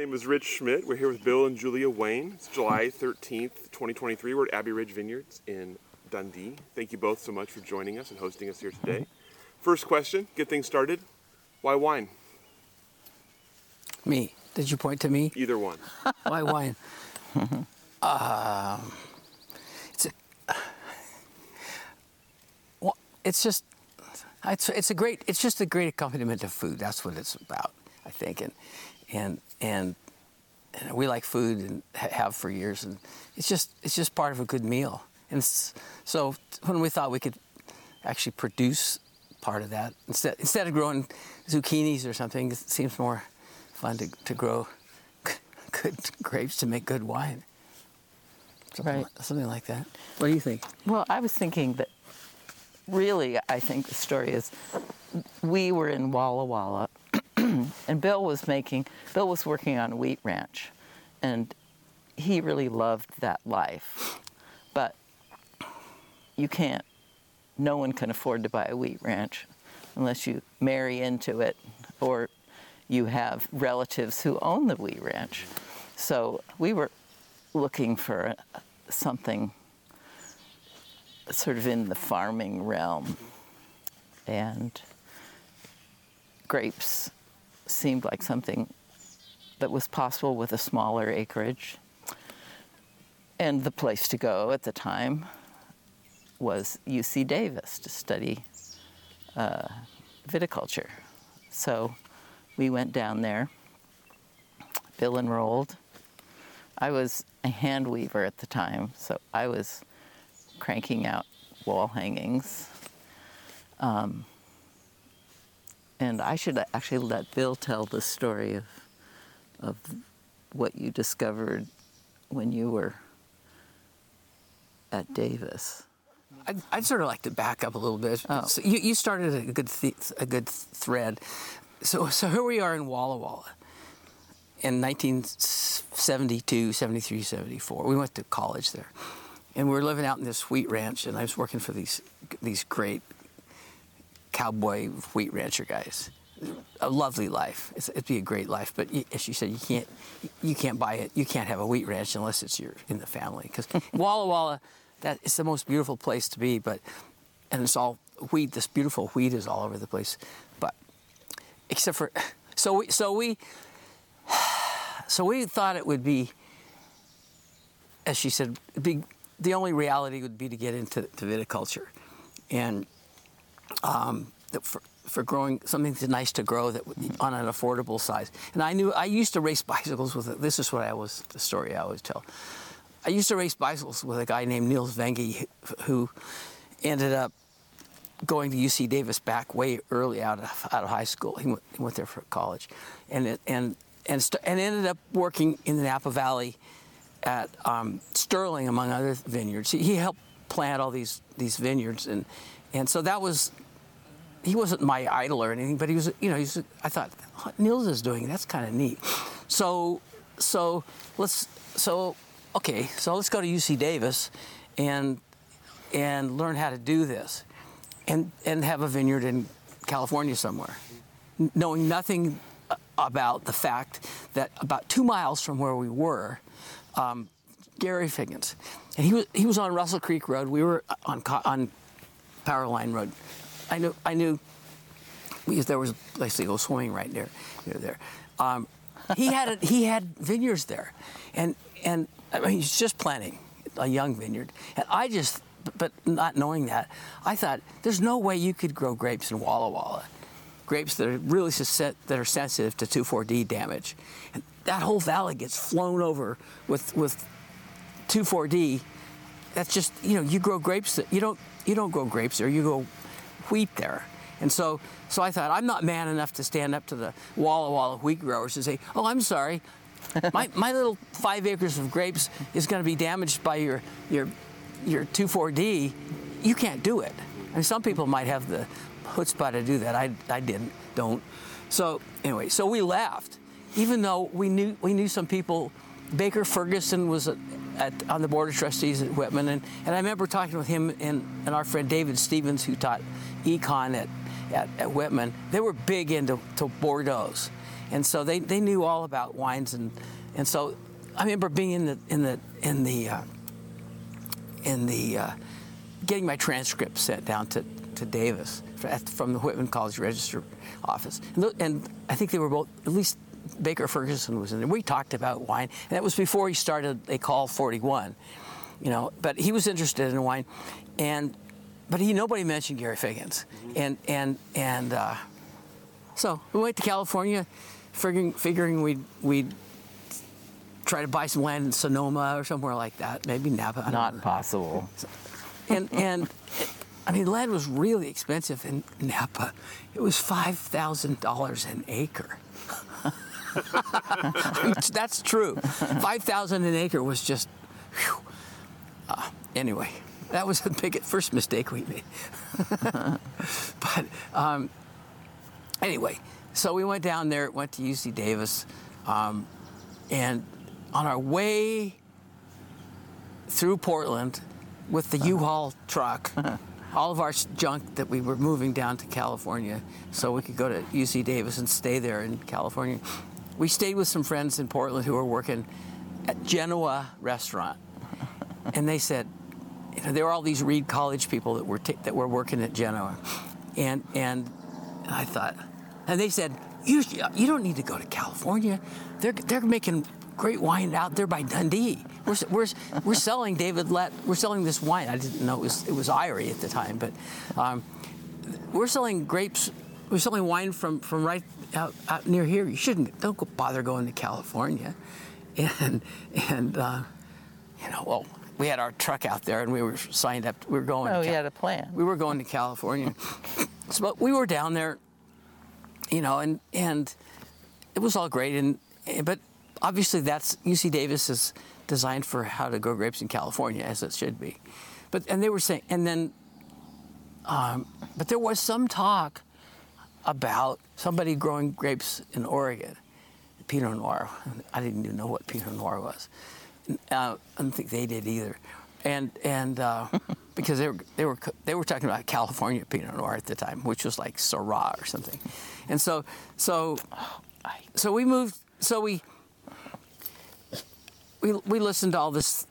Name is Rich Schmidt. We're here with Bill and Julia Wayne. It's July 13th, 2023. We're at Abbey Ridge Vineyards in Dundee. Thank you both so much for joining us and hosting us here today. First question, get things started. Why wine? Me. Did you point to me? Either one. Why wine? um, it's a, well, it's just it's it's a great it's just a great accompaniment to food. That's what it's about, I think, and and and. and we like food and have for years, and it's just it's just part of a good meal. And so when we thought we could actually produce part of that instead instead of growing zucchinis or something, it seems more fun to, to grow good grapes to make good wine. Something, Right. like, something like that. What do you think? Well, I was thinking that really, I think the story is we were in Walla Walla, and Bill was making, Bill was working on a wheat ranch, and he really loved that life. But you can't, no one can afford to buy a wheat ranch unless you marry into it or you have relatives who own the wheat ranch. So we were looking for something sort of in the farming realm. And grapes seemed like something that was possible with a smaller acreage. And the place to go at the time was UC Davis to study uh, viticulture. So we went down there. Bill enrolled. I was a hand weaver at the time, so I was cranking out wall hangings. Um, and I should actually let Bill tell the story of, of what you discovered when you were at Davis. I'd, I'd sort of like to back up a little bit. Oh. So you, you started a good th- a good thread. So so here we are in Walla Walla in 1972, 73, 74. We went to college there, and we were living out in this wheat ranch, and I was working for these these great cowboy wheat rancher guys. A lovely life. It's, it'd be a great life, but as you said, you can't you can't buy it. You can't have a wheat ranch unless it's your in the family. Because Walla Walla, that is the most beautiful place to be. But and it's all wheat. This beautiful wheat is all over the place. But except for so we so we so we thought it would be, as she said, be the only reality would be to get into to viticulture, and um, for, for growing something that's nice to grow that on an affordable size. And I knew I used to race bicycles with it. This is what I was the story I always tell. I used to race bicycles with a guy named Niels Vengi who ended up going to UC Davis back way early out of out of high school. He went, he went there for college, and and and st- and ended up working in the Napa Valley at um, Sterling, among other vineyards. He, he helped plant all these these vineyards, and and so that was. He wasn't my idol or anything, but he was, you know, he's. I thought Niels is doing that's kind of neat. So, so let's so okay, so let's go to UC Davis, and and learn how to do this, and and have a vineyard in California somewhere, knowing nothing about the fact that about two miles from where we were, um, Gary Figgins, and he was he was on Russell Creek Road. We were on Co- on Power Line Road. I knew I knew because there was a place to go swimming right near, near there. Um, he had a, he had vineyards there, and and I mean he's just planting a young vineyard, and I just but not knowing that, I thought there's no way you could grow grapes in Walla Walla, grapes that are really that are sensitive to 2,4-D damage, and that whole valley gets flown over with with 2,4-D. That's just you know you grow grapes that you don't you don't grow grapes there you grow wheat there. And so, so I thought I'm not man enough to stand up to the Walla Walla wheat growers and say, "Oh, I'm sorry, my, my little five acres of grapes is going to be damaged by your your you're 2,4-D, you can't do it. I mean, some people might have the chutzpah to do that. I, I didn't, don't. So anyway, so we left, even though we knew we knew some people. Baker Ferguson was at, at, on the board of trustees at Whitman, and, and I remember talking with him and, and our friend David Stevens, who taught econ at, at, at Whitman. They were big into to and so they, they knew all about wines, and and so I remember being in the in the in the uh, in the uh, getting my transcript sent down to, to Davis from the Whitman College Register office. And, and, I think they were both, at least Baker Ferguson was in there. We talked about wine, and that was before he started L'Ecole 41, you know, but he was interested in wine. And, but he, nobody mentioned Gary Figgins. And, and, and uh, so we went to California figuring, figuring we'd, we'd try to buy some land in Sonoma or somewhere like that, maybe Napa. Not know. possible. And and I mean, land was really expensive in Napa. It was five thousand dollars an acre. That's true. Five thousand an acre was just. Uh, anyway, that was the big first mistake we made. but um, anyway, so we went down there, went to UC Davis, um, and on our way through Portland with the U-Haul truck, all of our junk that we were moving down to California, so we could go to UC Davis and stay there in California. We stayed with some friends in Portland who were working at Genoa Restaurant, and they said, you know, there were all these Reed College people that were ta- that were working at Genoa, and and I thought, and they said, you you don't need to go to California. They're they're making great wine out there by Dundee. We're we're we're selling David Lett. We're selling this wine. I didn't know it was it was Eyrie at the time, but um, we're selling grapes. We're selling wine from from right out, out near here. You shouldn't don't go bother going to California, and and uh, you know well. We had our truck out there, and we were signed up. We were going. Oh, to you had a plan. we were going to California. so, but we were down there, you know, and and it was all great. And but obviously, that's UC Davis is designed for how to grow grapes in California, as it should be. But and they were saying, and then, um, but there was some talk about somebody growing grapes in Oregon, Pinot Noir. I didn't even know what Pinot Noir was. Uh, I don't think they did either, and and uh, because they were they were they were talking about California Pinot Noir at the time, which was like Syrah or something, and so so so we moved. So we we we listened to all this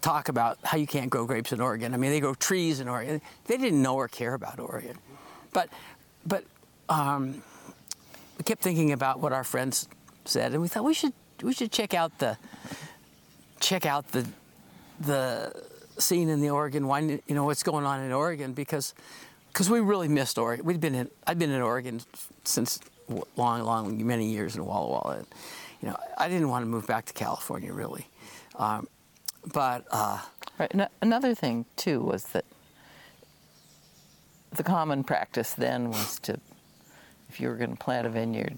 talk about how you can't grow grapes in Oregon. I mean, they grow trees in Oregon. They didn't know or care about Oregon, but but um, we kept thinking about what our friends said, and we thought we should we should check out the check out the the scene in the Oregon wine. You know what's going on in Oregon because because we really missed Oregon. We'd been in I'd been in Oregon since long long many years in Walla Walla. And, you know I didn't want to move back to California really, um, but. Uh, Right. Ano- Another thing too was that the common practice then was to, if you were going to plant a vineyard,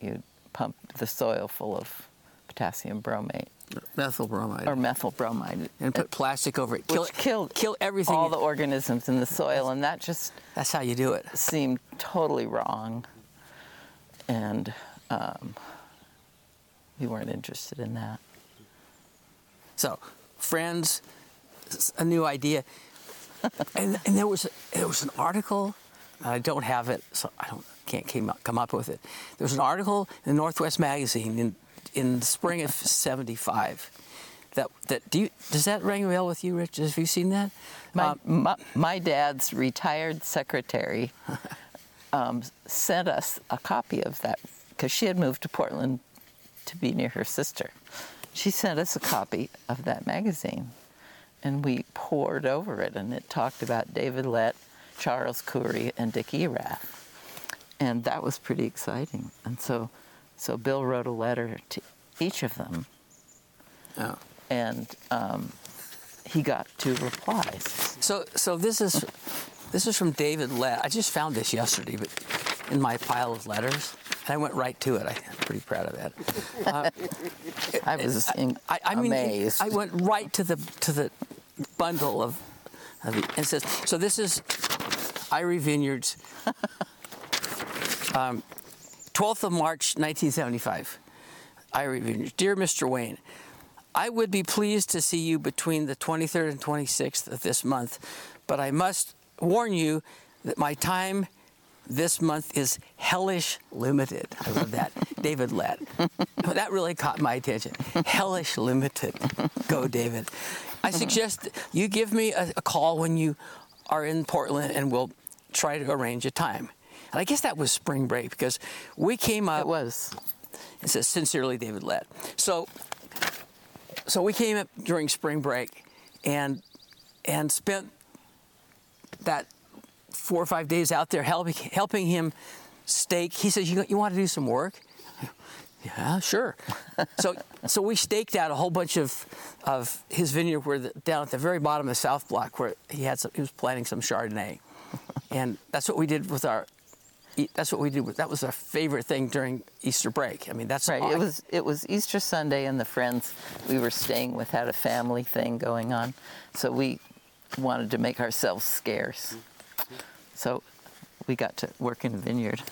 you'd pump the soil full of potassium bromate methyl bromide or methyl bromide, and put plastic over it. Kill which killed kill everything. all the organisms in the soil, and that just That's how you do it. seemed totally wrong, and um, we weren't interested in that. So, friends, a new idea, and, and there was there was an article. I don't have it, so I don't can't came up, come up with it. There was an article in the Northwest Magazine in in the spring of '75. That that do you, does that ring a bell with you, Rich? Have you seen that? My, Um, my, my dad's retired secretary um, sent us a copy of that because she had moved to Portland to be near her sister. She sent us a copy of that magazine, and we pored over it, and it talked about David Lett, Charles Coury, and Dick Erath, and that was pretty exciting. And so, so Bill wrote a letter to each of them, oh. and um, he got two replies. So so this is this is from David Lett. I just found this yesterday, but in my pile of letters, and I went right to it. I, am pretty proud of that. Uh, I was in, I, I mean, amazed. I went right to the to the bundle of, of the, and it says, so this is Eyrie Vineyards, um, 12th of March, 1975. Eyrie Vineyards. Dear Mr. Wayne, I would be pleased to see you between the 23rd and 26th of this month, but I must warn you that my time this month is hellish limited. I love that. David Lett. That really caught my attention. Hellish limited. Go, David. I suggest you give me a, a call when you are in Portland and we'll try to arrange a time. And I guess that was spring break because we came up. it was. It says sincerely David Lett. So so we came up during spring break and and spent that four or five days out there helping helping him stake. He says, "You, you want to do some work?" Yeah, sure. so so we staked out a whole bunch of of his vineyard where the, down at the very bottom of the South Block where he had some, he was planting some Chardonnay, and that's what we did with our. That's what we did. With, that was our favorite thing during Easter break. I mean, that's Right. It was it was Easter Sunday, and the friends we were staying with had a family thing going on, so we wanted to make ourselves scarce. Mm-hmm. So we got to work in a vineyard.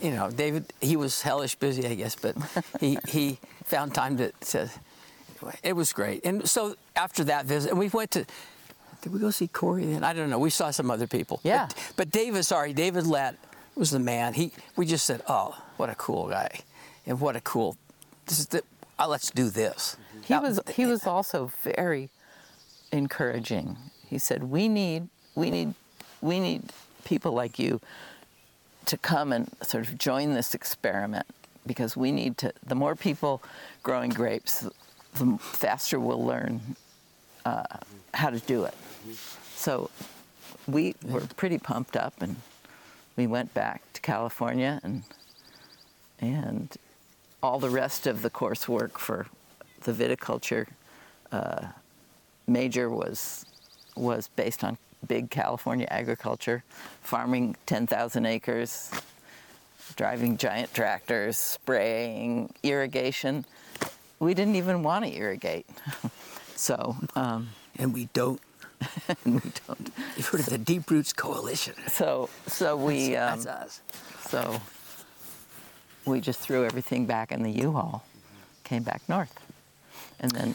You know, David, he was hellish busy, I guess, but he, he found time to, to, it was great. And so after that visit, and we went to, did we go see Coury then? I don't know. We saw some other people. Yeah. But, but David, sorry, David Lett was the man. He, we just said, oh, what a cool guy. And what a cool, this is the, uh, let's do this. He That- was he was also very encouraging. He said, "We need we need we need people like you to come and sort of join this experiment because we need to. The more people growing grapes, the faster we'll learn uh, how to do it." So we were pretty pumped up, and we went back to California and and all the rest of the coursework for the viticulture uh, major was was based on big California agriculture, farming 10,000 acres, driving giant tractors, spraying, irrigation. We didn't even want to irrigate, so um, And we don't, and we don't. you've heard of the Deep Roots Coalition. So so we um, That's us. so we just threw everything back in the U-Haul, came back north, and then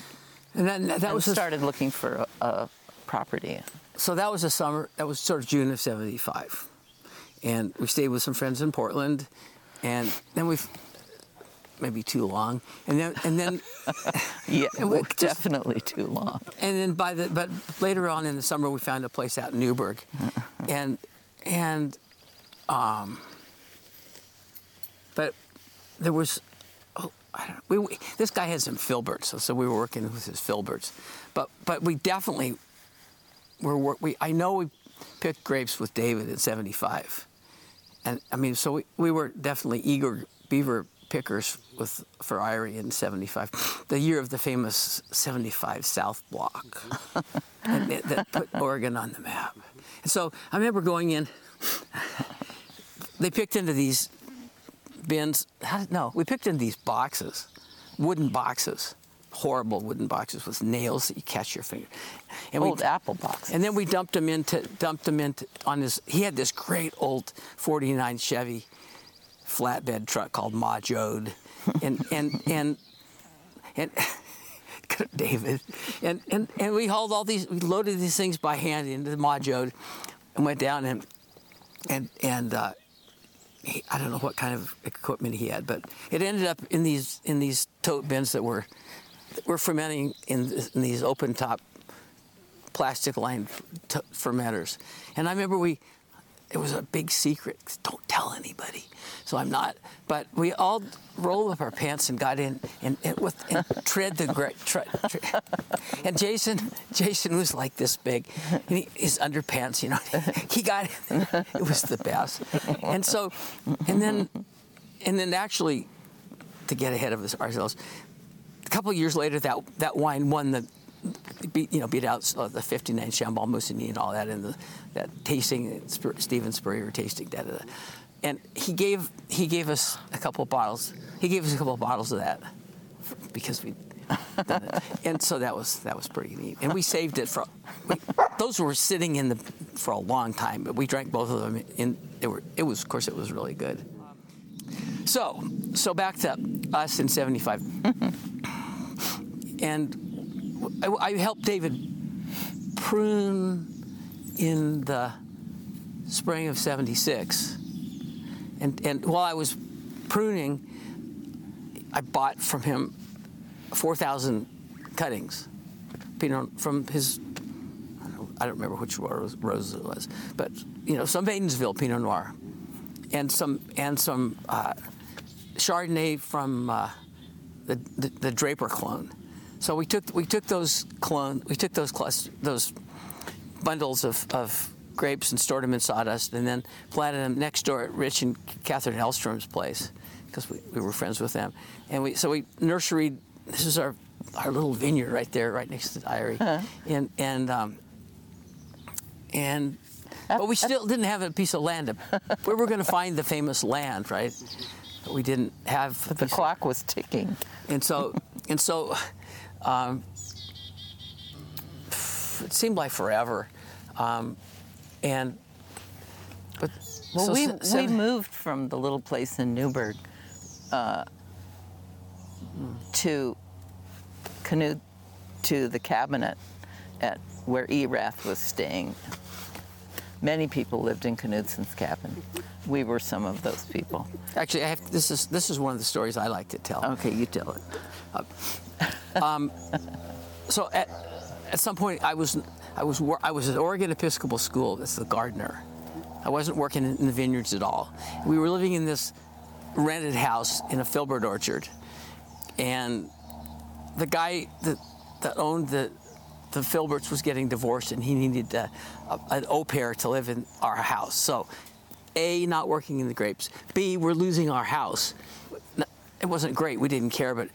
And then that and was started looking for a, a property. so that was the summer. That was sort of June of '75, and we stayed with some friends in Portland, and then we maybe too long, and then and then Yeah, And we definitely too long. and then by the but later on in the summer we found a place out in Newberg, and and um, but there was. Oh, I don't, we, we, this guy had some filberts, so, so we were working with his filberts, but but we definitely were we. I know we picked grapes with David in '75, and I mean, so we, we were definitely eager beaver pickers with for Eyrie in '75, the year of the famous '75 South Block, and that, that put Oregon on the map. And so I remember going in. They picked into these bins. How no, we picked into these boxes, wooden boxes, horrible wooden boxes with nails that you catch your finger. And we- Old apple boxes. and then we dumped him into dumped him into on his. He had this great old '49 Chevy flatbed truck called Ma Jode, and and and and. David, and, and and we hauled all these, we loaded these things by hand into the Ma Jode, and went down and and and uh, he, I don't know what kind of equipment he had, but it ended up in these in these tote bins that were were fermenting in, in these open top plastic lined fermenters. And I remember we, it was a big secret. Don't tell anybody. So I'm not. But we all rolled up our pants and got in and, and with and tread the great. Tre, tre, and Jason, Jason was like this big, he, his underpants, you know, he got it was the best. And so, and then, and then actually, to get ahead of ourselves, a couple of years later, that that wine won the beat you know beat out uh, the 59 Chambolle-Musigny and all that and the that tasting Stephen Spurrier tasting da, da, da. and he gave he gave us a couple of bottles. He gave us a couple of bottles of that because we. and so that was that was pretty neat, and we saved it for. We, those were sitting in the for a long time, but we drank both of them. In it were it was of course it was really good. So so back to us in '75, and I, I helped David prune in the spring of 76. And, and while I was pruning, I bought from him 4,000 cuttings from his, I don't, remember which rose, rose it was, but you know, some Wadenswil Pinot Noir and some, and some uh, Chardonnay from uh, the, the, the Draper clone. So we took we took those clone we took those clus- those bundles of, of grapes and stored them in sawdust, and then planted them next door at Rich and Catherine Hellstrom's place because we, we were friends with them. And we so we nursery. This is our our little vineyard right there, right next to the dairy, and and um, and. But we still didn't have a piece of land. We were going to find the famous land, right? But we didn't have. a The piece of- clock was ticking. and so and so um, it seemed like forever um, and but Well, so we, se- we moved from the little place in Newberg uh, to Canute to the cabinet at where Erath was staying. Many people lived in Knudsen's cabin. We were some of those people. actually I have, this is this is one of the stories I like to tell Okay, you tell it. So at, at some point I was I was I was at Oregon Episcopal School as the gardener. I wasn't working in the vineyards at all. We were living in this rented house in a filbert orchard, and the guy that that owned the the filberts was getting divorced, and he needed uh, a, an au pair to live in our house. So, a not working in the grapes. B we're losing our house it wasn't great. We didn't care, but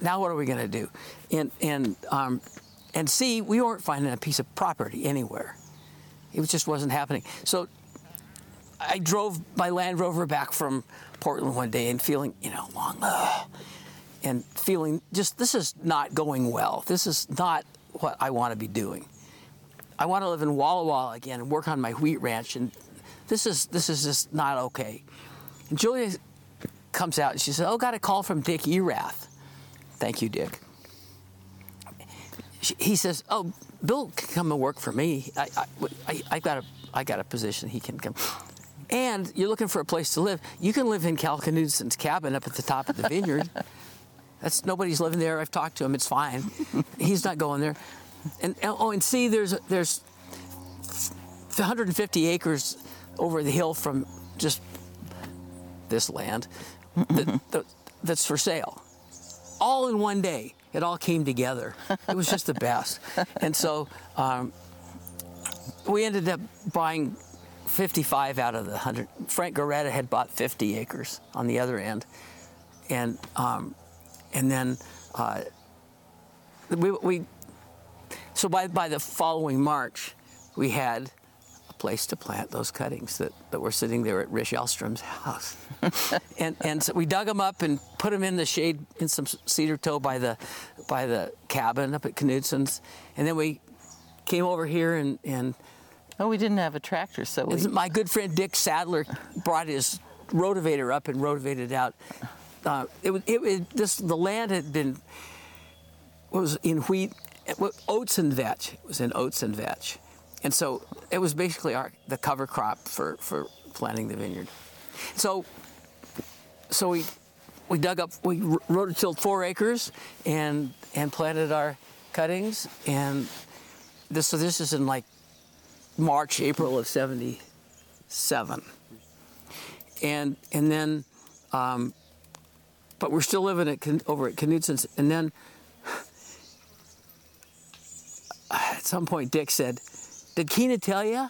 now what are we going to do? And and um, and C, we weren't finding a piece of property anywhere. It just wasn't happening. So I drove my Land Rover back from Portland one day and feeling, you know, long, ugh, and feeling just this is not going well. This is not what I want to be doing. I want to live in Walla Walla again and work on my wheat ranch, and this is this is just not okay. And Julia comes out and she says, "Oh, got a call from Dick Erath." Thank you, Dick. He says, "Oh, Bill can come and work for me. I, I, I, got a I got a position. He can come." And you're looking for a place to live. You can live in Cal Knudsen's cabin up at the top of the vineyard. That's nobody's living there. I've talked to him. It's fine. He's not going there. And oh, and see, there's there's 150 acres over the hill from just this land that, that, that's for sale. All in one day. It all came together. It was just the best. And so um, we ended up buying 55 out of the 100. Frank Goretta had bought 50 acres on the other end. And, um, and then uh, we, we, so by, by the following March, we had place to plant those cuttings that, that were sitting there at Rich Elstrom's house. and, and so we dug them up and put them in the shade in some cedar toe by the, by the cabin up at Knudsen's. And then we came over here and, and Oh, we didn't have a tractor, so we, my good friend Dick Sadler brought his rotavator up and rotavated out. Uh, it was it, was this the land had been was in wheat, oats and vetch. It was in oats and vetch, and so it was basically our the cover crop for for planting the vineyard. So so we we dug up we rototilled four acres and and planted our cuttings and this so this is in like March April of '77 and and then um, but we're still living at over at Knudsen's and then at some point Dick said did Keena tell you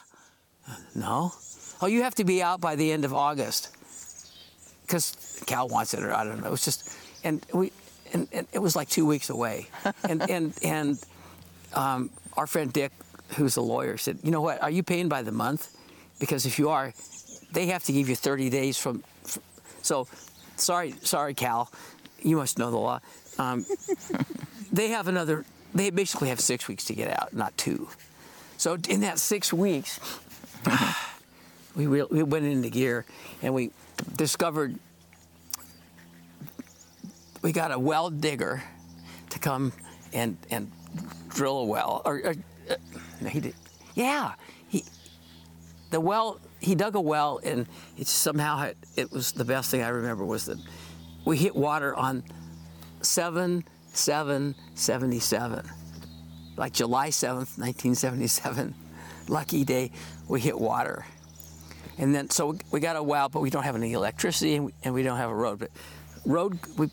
no oh you have to be out by the end of August because Cal wants it or I don't know it was just and we and, and it was like two weeks away and and and um, our friend Dick who's a lawyer said you know what are you paying by the month because if you are they have to give you 30 days from. from so, sorry, sorry, Cal, you must know the law. Um, they have another. They basically have six weeks to get out, not two. So in that six weeks, we re- we went into gear and we discovered we got a well digger to come and and drill a well or, or uh, no, he did yeah he the well he dug a well and it somehow it, was the best thing I remember was that we hit water on 7 7 77 like July 7th 1977 lucky day we hit water and then so we got a well but we don't have any electricity and we, and we don't have a road but road we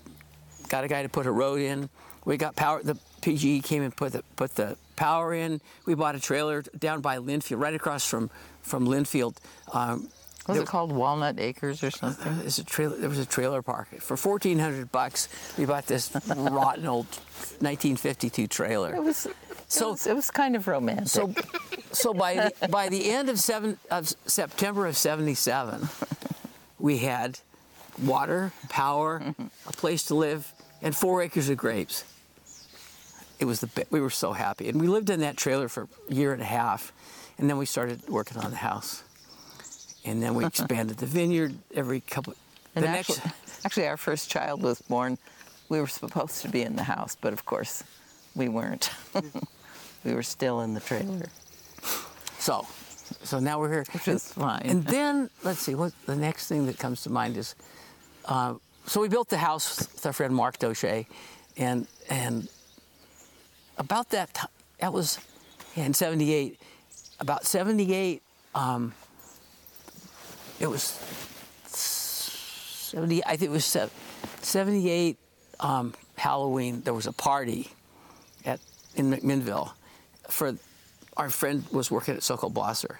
got a guy to put a road in. We got power. The PG came and put the put the power in. We bought a trailer down by Linfield, right across from from Linfield. Um, Was there- it called Walnut Acres or something? a trailer. There was a trailer park for fourteen hundred bucks. We bought this rotten old 1952 trailer. It was. So- it was, it was kind of romantic. So, so by the, by the end of seven of September of '77, we had water, power, a place to live, and four acres of grapes. It was the we were so happy, and we lived in that trailer for a year and a half, and then we started working on the house, and then we expanded the vineyard every couple. and the actually, next, actually, our first child was born. We were supposed to be in the house, but of course, we weren't. we were still in the trailer, so, so now we're here. which is fine. And then let's see what the next thing that comes to mind is. Uh, so we built the house with our friend Mark Doche, and and about that time, that was yeah, in '78. About '78, um, it was '70. I think it was '78 um, Halloween. There was a party at in McMinnville for our friend was working at Sokol Blosser.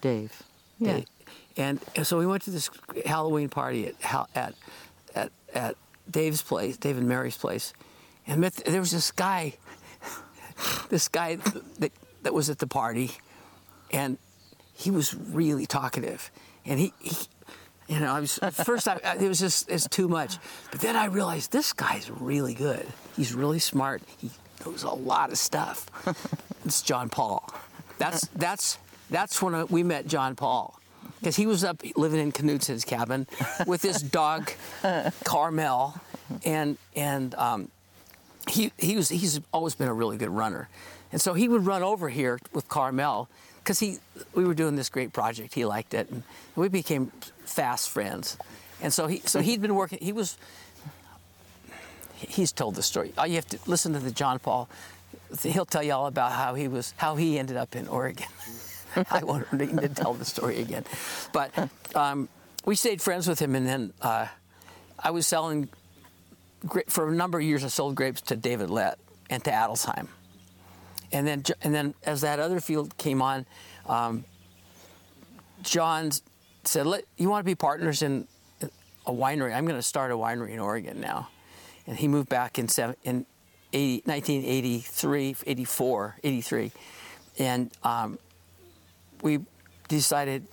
Dave. Yeah. Day. And, and so we went to this Halloween party at at at, at Dave's place, Dave and Mary's place, and met, there was this guy, this guy that that was at the party, and he was really talkative, and he. he you know, I was at first. I, I, it was just it's too much, but then I realized this guy's really good. He's really smart. He knows a lot of stuff. it's John Paul. That's that's that's when we met John Paul because he was up living in Knudsen's cabin with his dog Carmel, and and um, he he was he's always been a really good runner, and so he would run over here with Carmel because he we were doing this great project. He liked it, and we became fast friends. And so he so he'd been working. He was he's told the story. You have to listen to the John Paul. He'll tell you all about how he was how he ended up in Oregon. I won't need to tell the story again, but um, we stayed friends with him, and then uh, I was selling for a number of years. I sold grapes to David Lett and to Adelsheim, and then and then as that other field came on, um, John said, Let, "You want to be partners in a winery? I'm going to start a winery in Oregon now." And he moved back in seven, in 80, 1983, 84, 83, and um, we decided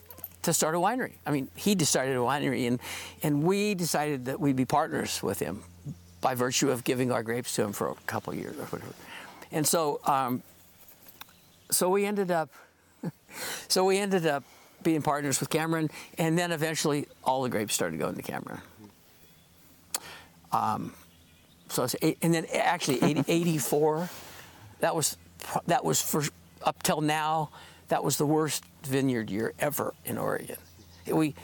to start a winery. I mean, he decided a winery, and and we decided that we'd be partners with him by virtue of giving our grapes to him for a couple years or whatever. And so, um, so we ended up, so we ended up being partners with Cameron, and then eventually all the grapes started going to Cameron. Um, so it's eight, and then actually 80, 84, that was that was for up till now, that was the worst vineyard year ever in Oregon. We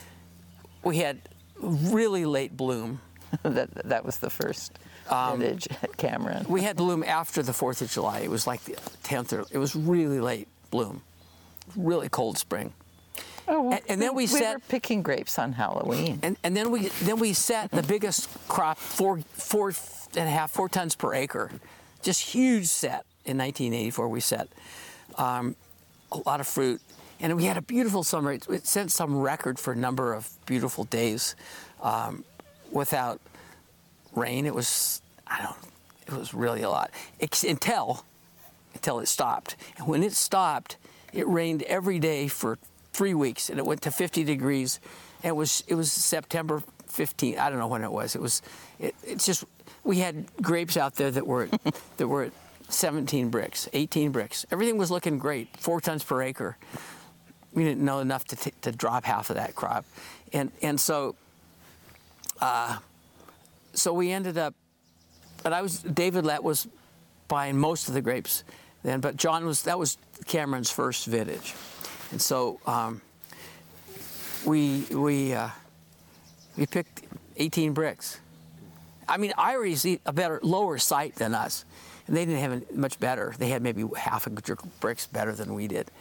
we had really late bloom. that that was the first um, vintage at Cameron. We had bloom after the Fourth of July. It was like the 10th or it was really late bloom, really cold spring. Oh, and- and then we we set- were picking grapes on Halloween. And, and then we then we set the biggest crop four four and a half four tons per acre, just huge set in 1984. We set um, a lot of fruit, and we had a beautiful summer. It, it set some record for a number of beautiful days um, without rain. It was I don't it was really a lot Ex- until until it stopped. And when it stopped, it rained every day for three weeks, and it went to 50 degrees. And it was it was September 15. I don't know when it was. It was. It, it's just we had grapes out there that were that were at 17 Brix, 18 Brix. Everything was looking great. Four tons per acre. We didn't know enough to, t- to drop half of that crop, and and so. Uh, so we ended up, but I was David Lett was buying most of the grapes then, but John was that was Cameron's first vintage, and so um, we we uh, we picked 18 Brix. I mean, Eyrie's a better lower site than us, and they didn't have much better. They had maybe half a Brix better than we did,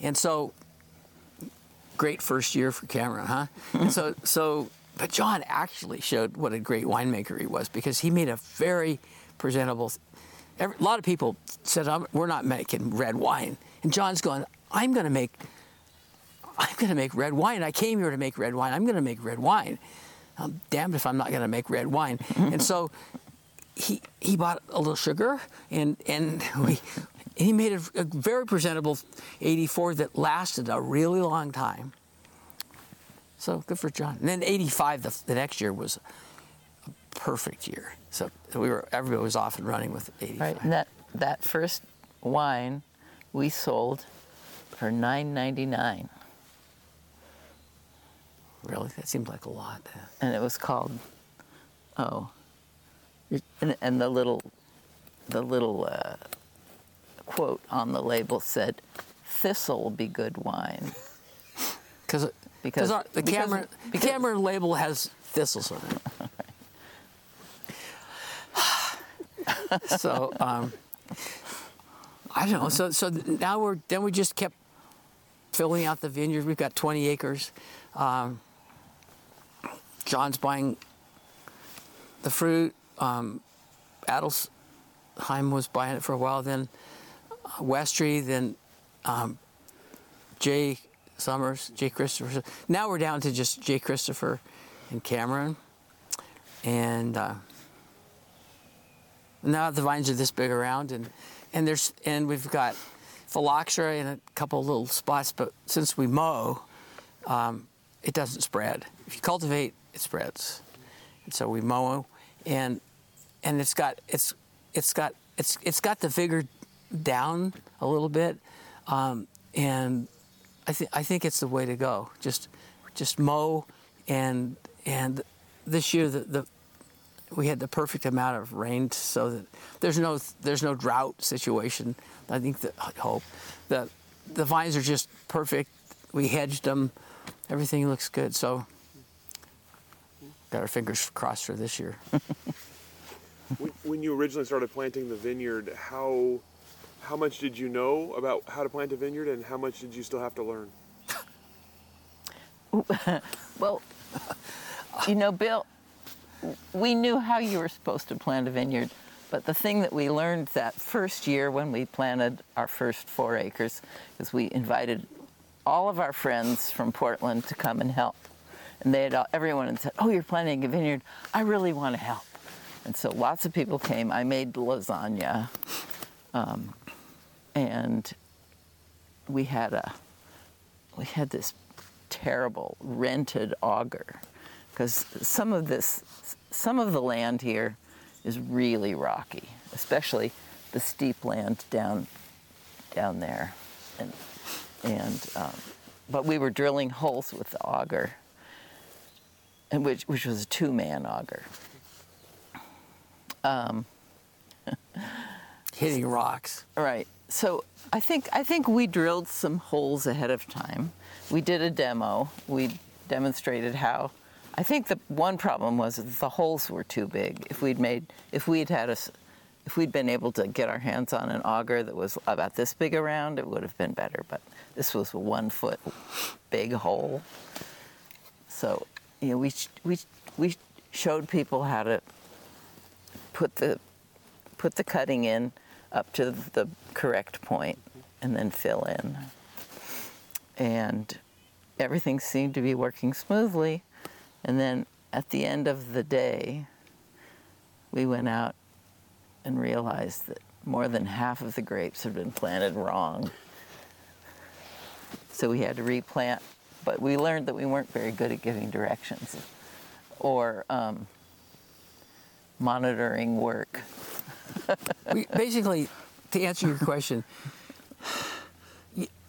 and so great first year for Cameron, huh? and so so. But John actually showed what a great winemaker he was because he made a very presentable Every, a lot of people said, "We're not making red wine," and John's going, "I'm going to make, I'm going to make red wine. I came here to make red wine. I'm going to make red wine. I'm damned if I'm not going to make red wine." Mm-hmm. and so he he bought a little sugar, and and we. He made a, a very presentable 84 that lasted a really long time. So good for John. And then 85 the, the next year was a perfect year. So we were everybody was off and running with 85. Right, and that that first wine we sold for 9.99. Really, that seems like a lot. And it was called, oh, and, and the little, the little uh, quote on the label said, "Thistle be good wine." Because because the camera the camera label has thistles on it. so um, I don't know. So so now we're then we just kept filling out the vineyard. We've got 20 acres. Um, John's buying the fruit. Um, Adelsheim was buying it for a while. Then uh, Westrey. Then um, Jay Somers, Jay Christopher. Now we're down to just Jay Christopher and Cameron. And uh, now the vines are this big around, and and there's and we've got phylloxera in a couple little spots. But since we mow, um, it doesn't spread. If you cultivate, it spreads. And so we mow, and and it's got it's it's got it's it's got the vigor down a little bit, um, and I think I think it's the way to go. Just just mow, and and this year the, the we had the perfect amount of rain so that there's no there's no drought situation. I think that I hope the the vines are just perfect. We hedged them. Everything looks good. So got our fingers crossed for this year. when you originally started planting the vineyard, how how much did you know about how to plant a vineyard, and how much did you still have to learn? well, you know, Bill, we knew how you were supposed to plant a vineyard, but the thing that we learned that first year when we planted our first four acres is we invited all of our friends from Portland to come and help. And they had all, everyone had said, "Oh, you're planting a vineyard. I really want to help." And so lots of people came. I made lasagna, um, and we had a we had this terrible rented auger because some of this, some of the land here is really rocky, especially the steep land down, down there, and and um, but we were drilling holes with the auger, and which which was a two-man auger. Um, Hitting rocks. Right. So I think I think we drilled some holes ahead of time. We did a demo. We demonstrated how I think the one problem was that the holes were too big. If we'd made, if we'd had a, if we'd been able to get our hands on an auger that was about this big around, it would have been better. But this was a one foot big hole. So, you know, we we we showed people how to put the put the cutting in up to the correct point and then fill in. And everything seemed to be working smoothly and then at the end of the day, we went out and realized that more than half of the grapes had been planted wrong. so we had to replant. But we learned that we weren't very good at giving directions or um, monitoring work. we, basically, to answer your question,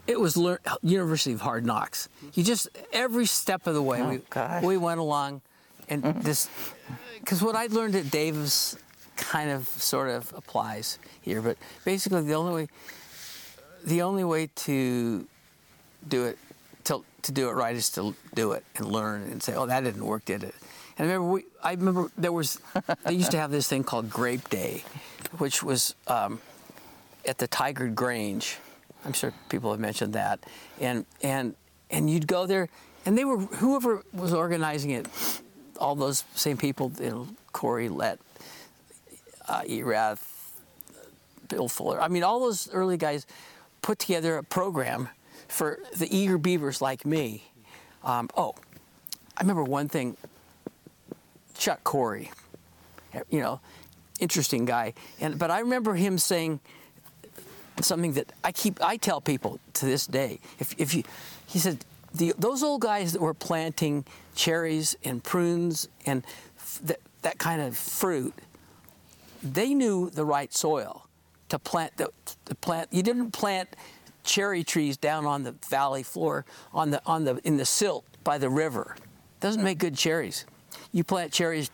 it was lear- University of Hard Knocks. You just every step of the way Oh, we gosh. we went along, and this because what I learned at Davis kind of sort of applies here. But basically, the only way the only way to do it to, to do it right is to do it and learn and say, oh, that didn't work, did it? And I remember, we, I remember there was, they used to have this thing called Grape Day, which was um, at the Tigard Grange. I'm sure people have mentioned that. And, and, and you'd go there, and they were, whoever was organizing it, all those same people, you know, Coury Lett, uh, Erath, Bill Fuller. I mean, all those early guys put together a program for the eager beavers like me. Um, oh, I remember one thing. Chuck Coury, you know, interesting guy, and but I remember him saying something that I keep I tell people to this day. If if you, he said, the, those old guys that were planting cherries and prunes and f- that that kind of fruit, they knew the right soil to plant the, the plant. You didn't plant cherry trees down on the valley floor on the on the in the silt by the river. Doesn't make good cherries. You plant cherries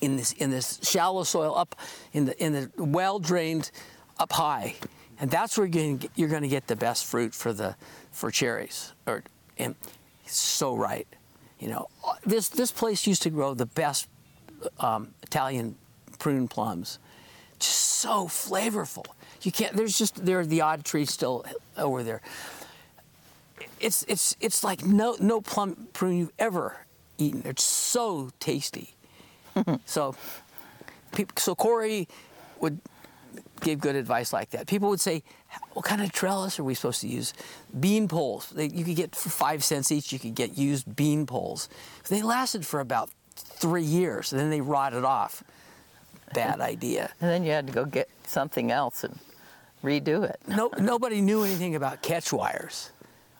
in this in this shallow soil up in the in the well drained up high, and that's where you're going to get, you're going to get the best fruit for the for cherries. Or and so right. You know, this this place used to grow the best um, Italian prune plums, just so flavorful. You can't. There's just there are the odd trees still over there. It's it's it's like no no plum prune you've ever eaten. It's so tasty. so, so Coury would give good advice like that. People would say, "What kind of trellis are we supposed to use?" Bean poles. They, you could get for five cents each. You could get used bean poles. They lasted for about three years, and then they rotted off. Bad idea. And then you had to go get something else and redo it. no, nobody knew anything about catch wires.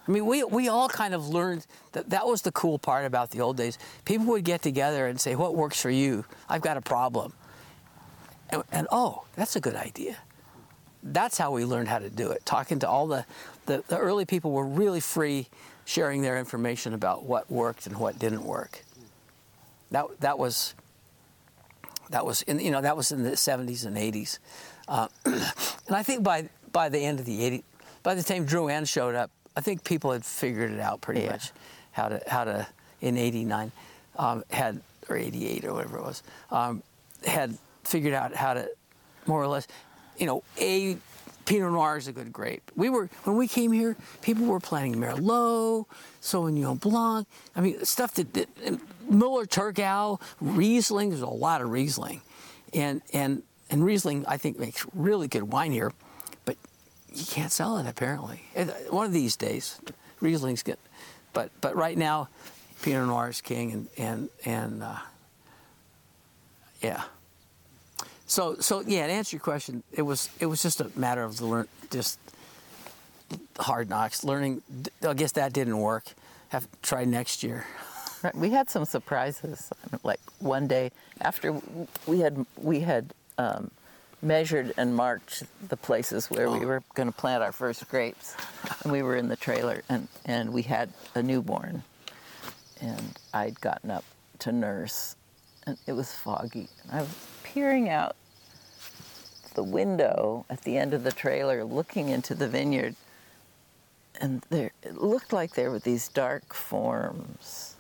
I mean, we, we all kind of learned that that was the cool part about the old days. People would get together and say, What works for you? I've got a problem. And, and oh, that's a good idea. That's how we learned how to do it. Talking to all the, the, the early people were really free sharing their information about what worked and what didn't work. That, that was that was in you know that was in the 70s and 80s, uh, and I think by by the end of the 80s, by the time Drouhin showed up, I think people had figured it out pretty Yeah. much how to how to in 89 um, had or 88 or whatever it was um, had figured out how to more or less you know a Pinot Noir is a good grape. We were when we came here, people were planting Merlot, Sauvignon Blanc. I mean, stuff that, that and Muller Thurgau, Riesling. There's a lot of Riesling, and and and Riesling I think makes really good wine here, but you can't sell it apparently. Uh, One of these days, Riesling's good, but but right now, Pinot Noir is king, and and and uh, yeah. So so yeah, to answer your question, it was it was just a matter of the learn just hard knocks learning. I guess that didn't work. Have to try next year. Right. We had some surprises. Like one day after we had we had um, measured and marked the places where we were going to plant our first grapes, and we were in the trailer, and and we had a newborn, and I'd gotten up to nurse, and it was foggy, and I was peering out the window at the end of the trailer, looking into the vineyard, and there it looked like there were these dark forms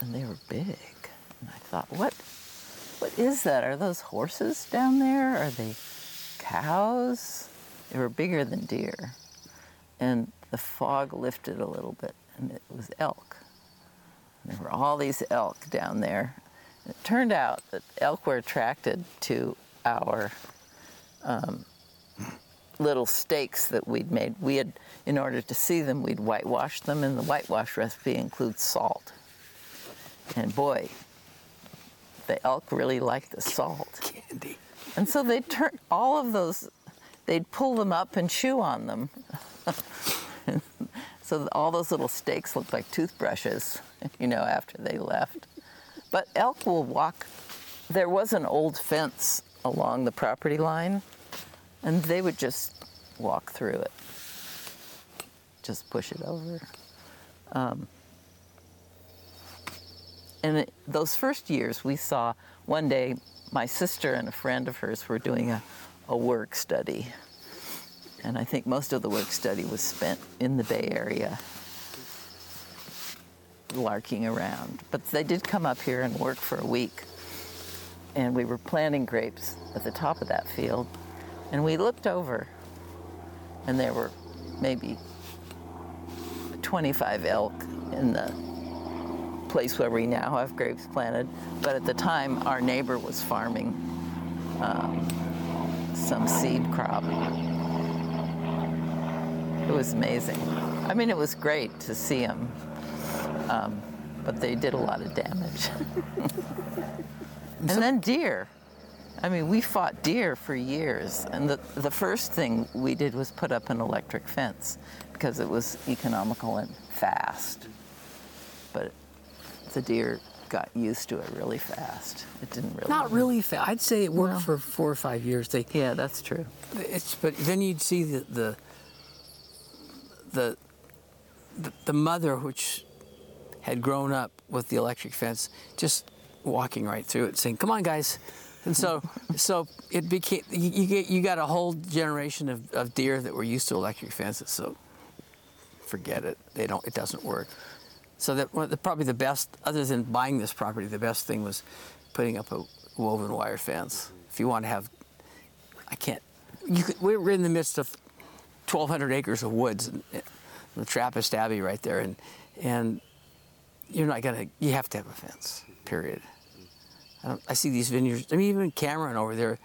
and they were big. And I thought, what, what is that? Are those horses down there? Are they cows? They were bigger than deer. And the fog lifted a little bit, and it was elk. And there were all these elk down there. And it turned out that elk were attracted to our um, little stakes that we'd made. We had, in order to see them, we'd whitewash them, and the whitewash recipe includes salt. And boy, the elk really liked the salt. Candy. And so they'd turn all of those, they'd pull them up and chew on them. So all those little stakes looked like toothbrushes, you know, after they left. But elk will walk. There was an old fence along the property line, and they would just walk through it, just push it over. Um, and it, those first years, we saw one day my sister and a friend of hers were doing a, a work study. And I think most of the work study was spent in the Bay Area, larking around. But they did come up here and work for a week. And we were planting grapes at the top of that field. And we looked over, and there were maybe 25 elk in the place where we now have grapes planted. But at the time, our neighbor was farming um, some seed crop. It was amazing. I mean, it was great to see them, um, but they did a lot of damage. and then deer. I mean, we fought deer for years, and the, the first thing we did was put up an electric fence because it was economical and fast. But the deer got used to it really fast. It didn't really. Not really fast. I'd say it worked No. for four or five years. They, Yeah, that's true. it's, but then you'd see the, the, the, the, the mother, which had grown up with the electric fence, just walking right through it, saying, "Come on, guys." And so, so it became you, get you got a whole generation of, of deer that were used to electric fences. So, forget it. They don't. It doesn't work. So that the, probably the best, other than buying this property, the best thing was putting up a woven wire fence. If you want to have, I can't. Could, we're in the midst of 1,200 acres of woods, the Trappist Abbey right there, and and you're not gonna. You have to have a fence. Period. I, I see these vineyards. I mean, even Cameron over there,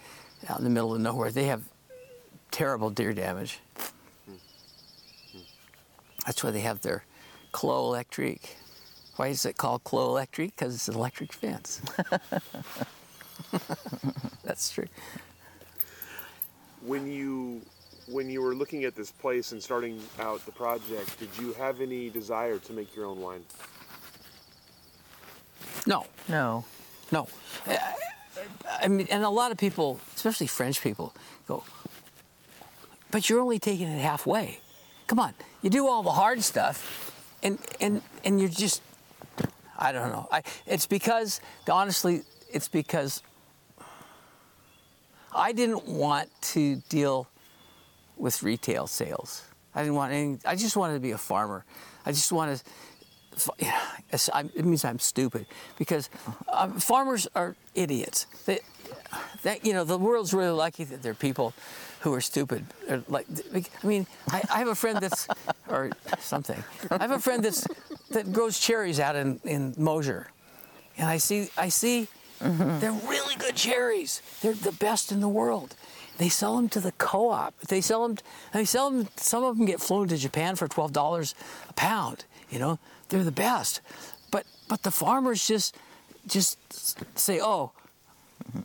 out in the middle of nowhere, they have terrible deer damage. That's why they have their Clos Electrique. Why is it called Clos Electrique? Because it's an electric fence. That's true. When you when you were looking at this place and starting out the project, did you have any desire to make your own wine? No, No. No. I, mean, and a lot of people, especially French people, go, but you're only taking it halfway. Come on, you do all the hard stuff, and and and you're just, I don't know. I, it's because honestly, it's because I didn't want to deal with retail sales. I didn't want any. I just wanted to be a farmer. I just wanted. Yeah, it means I'm stupid because um, farmers are idiots. They, that you know, the world's really lucky that there are people who are stupid. Like, I mean, I, I have a friend that's or something. I have a friend that's that grows cherries out in in Mosier, and I see I see they're really good cherries. They're the best in the world. They sell them to the co-op. They sell them. They sell them. Some of them get flown to Japan for twelve dollars a pound. You know, they're the best. But but the farmers just just say, oh,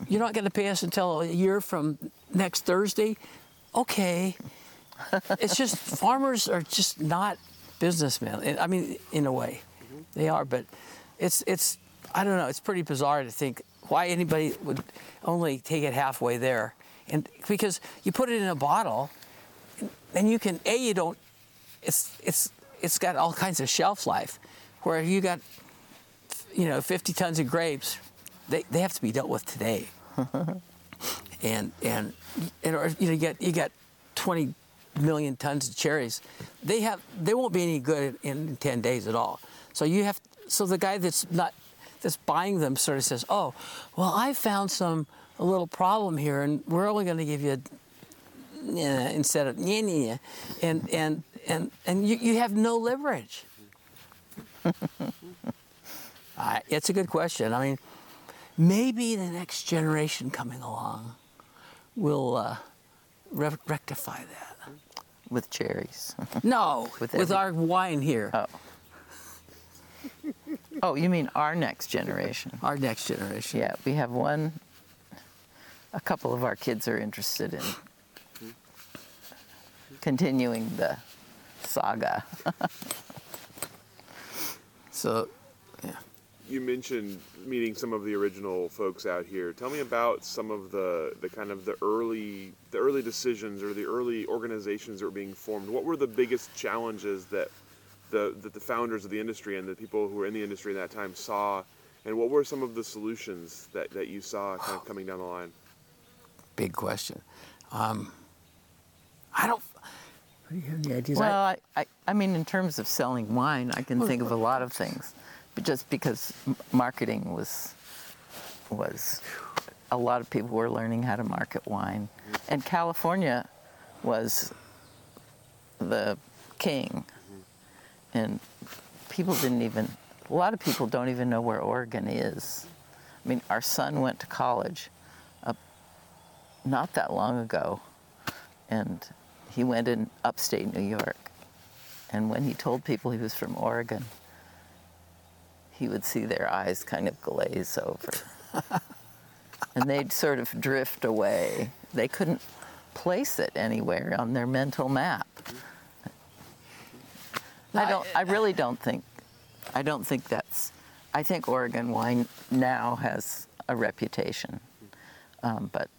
you're not going to pay us until a year from next Thursday. Okay. it's just farmers are just not businessmen. I mean, in a way, they are. But it's it's I don't know. It's pretty bizarre to think why anybody would only take it halfway there, and because you put it in a bottle, and you can a you don't. It's it's it's got all kinds of shelf life, where you got you know 50 tons of grapes, they, they have to be dealt with today. and and and or, you know you got you got 20 million tons of cherries. They have they won't be any good in 10 days at all. So you have so the guy that's not that's buying them sort of says, "Oh, well I found some a little problem here and we're only going to give you yeah, instead of yeah, yeah, and and and and you, you have no leverage. It's a good question. I mean, maybe the next generation coming along will uh, re- rectify that. With cherries. No, With with, our wine here, Oh. Oh, you mean our next generation? our next generation. Yeah, we have one. A couple of our kids are interested in continuing the saga. So, yeah. You mentioned meeting some of the original folks out here. Tell me about some of the, the kind of the early the early decisions or the early organizations that were being formed. What were the biggest challenges that the that the founders of the industry and the people who were in the industry at that time saw, and what were some of the solutions that, that you saw kind of coming down the line? Big question. Um, I don't. Do you have any ideas? Well, I, I, I mean, in terms of selling wine, I can think of a lot of things, but just because marketing was was a lot of people were learning how to market wine, and California was the king, and people didn't even. A lot of people don't even know where Oregon is. I mean, our son went to college up not that long ago, and he went in upstate New York. And when he told people he was from Oregon, he would see their eyes kind of glaze over. and they'd sort of drift away. They couldn't place it anywhere on their mental map. I don't I really don't think I don't think that's I think Oregon wine now has a reputation. Um, but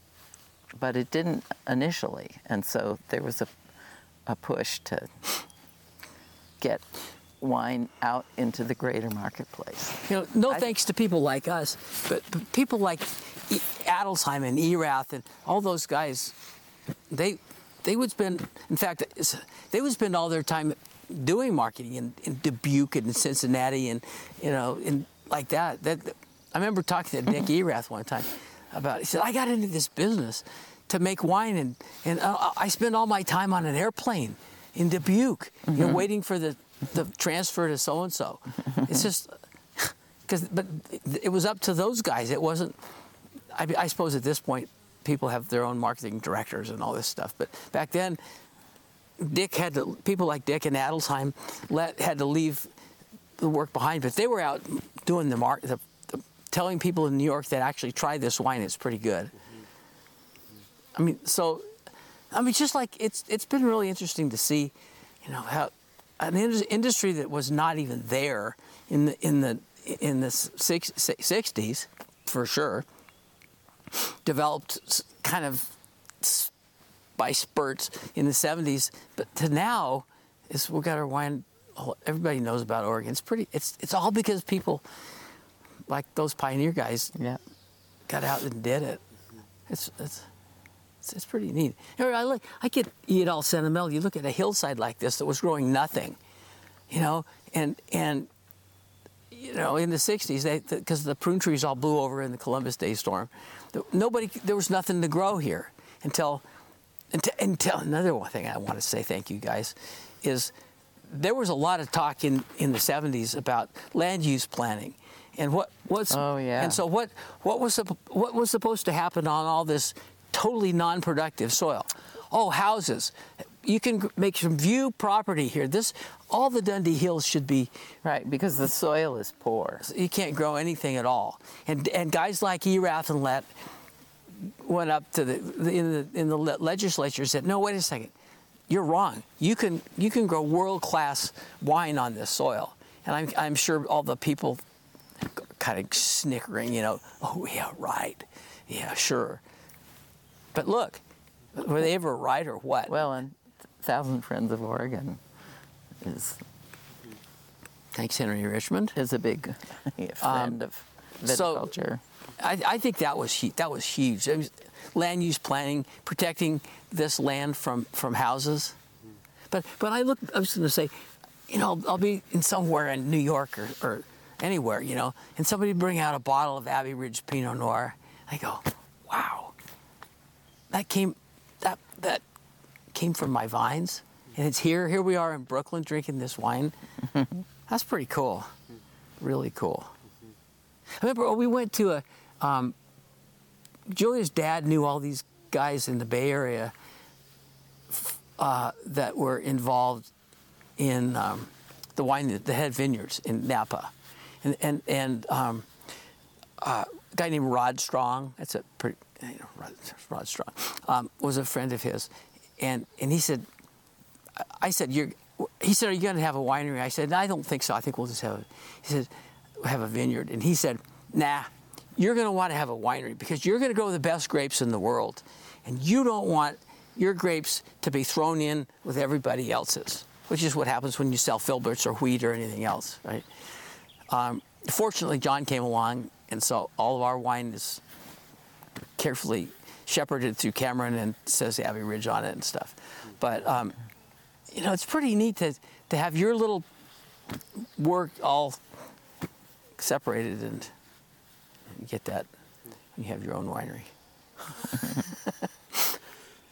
but it didn't initially, and so there was a, a push to get wine out into the greater marketplace. You know, no I- thanks to people like us, but, but people like E- Adelsheim and Erath and all those guys, they they would spend, in fact, they would spend all their time doing marketing in, in Dubuque and Cincinnati and you know, and like that. That I remember talking to Dick Erath one time about. He said, "I got into this business to make wine, and and uh, I spend all my time on an airplane in Dubuque, you know, waiting for the the transfer to so and so. It's just." because but it was up to those guys. It wasn't. I, I suppose at this point, people have their own marketing directors and all this stuff. But back then, Dick had to. People like Dick and Adelsheim let had to leave the work behind. But they were out doing the mark, the, the, telling people in New York that actually try this wine. It's pretty good. I mean, so, I mean, just like it's it's been really interesting to see, you know, how an indus- industry that was not even there in the in the in the six, 60s, for sure, developed kind of by spurts in the 70s, but to now, is we got our wine. Everybody knows about Oregon. It's pretty. It's it's all because people like those pioneer guys Yeah. got out and did it. It's it's it's, it's pretty neat. Know, I look, I get you get all sentimental. You look at a hillside like this that was growing nothing, you know, and and you know in the '60s they because the prune trees all blew over in the Columbus Day storm. Nobody there was nothing to grow here until until, until another one thing I want to say thank you guys is there was a lot of talk in, in the 70s about land use planning and what what's Oh, yeah. and so what what was what was supposed to happen on all this totally non-productive soil oh houses you can make some view property here this all the Dundee Hills should be Right, because the soil is poor. you can't grow anything at all. And and guys like Erath and Lett went up to the, the in the in the legislature and said, no, wait a second, you're wrong. You can you can grow world class wine on this soil. And I'm I'm sure all the people kind of snickering, you know, oh yeah, right, yeah, sure. But look, were they ever right or what? Well, and Thousand Friends of Oregon is thanks, Henry Richmond. is a big friend of Um, so- viticulture. I, I think that was that was huge. It was land use planning, protecting this land from, from houses. But but I look. I was going to say, you know, I'll be in somewhere in New York or, or anywhere, you know, and somebody bring out a bottle of Abbey Ridge Pinot Noir. I go, wow, that came that that came from my vines, and it's here. Here we are in Brooklyn drinking this wine. That's pretty cool. Really cool. I remember oh, we went to a. Um, Julia's dad knew all these guys in the Bay Area uh, that were involved in um, the wine, the head vineyards in Napa, and and and um, uh, a guy named Rod Strong. That's a pretty, you know, Rod, Rod Strong um, was a friend of his, and and he said, I- said, you're he said, "Are you going to have a winery?" I said, "I don't think so. I think we'll just have." A, he said, "Have a vineyard," and he said, "Nah, you're going to want to have a winery because you're going to grow the best grapes in the world, and you don't want your grapes to be thrown in with everybody else's, which is what happens when you sell filberts or wheat or anything else, right?" Um, fortunately, John came along, and so all of our wine is carefully shepherded through Cameron and says Abbey Ridge on it and stuff. But um, you know, it's pretty neat to to have your little work all separated and you get that. You have your own winery.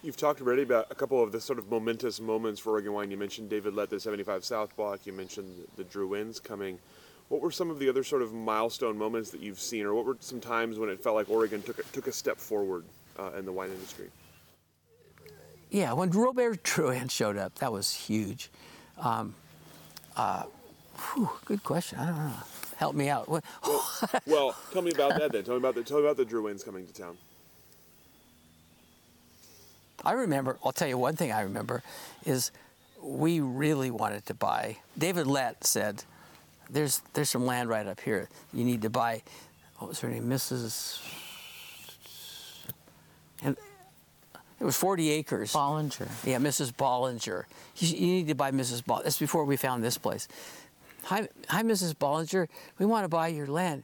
You've talked already about a couple of the sort of momentous moments for Oregon wine. You mentioned David Lett, the 75 South block. You mentioned the Drouhins coming. What were some of the other sort of milestone moments that you've seen, or what were some times when it felt like Oregon took a, took a step forward uh, in the wine industry? Yeah, when Robert Drouhin showed up, that was huge. Um, uh, whew, good question. I don't know. Help me out. Well, tell me about that then. Tell me about the tell me about the Drouhins coming to town. I remember, I'll tell you one thing I remember is we really wanted to buy. David Lett said, there's, there's some land right up here. You need to buy, what was her name? Mrs. And it was 40 acres. Bollinger. Yeah, Mrs. Bollinger. You, you need to buy Mrs. Bollinger. That's before we found this place. Hi, hi, Mrs. Bollinger. We want to buy your land.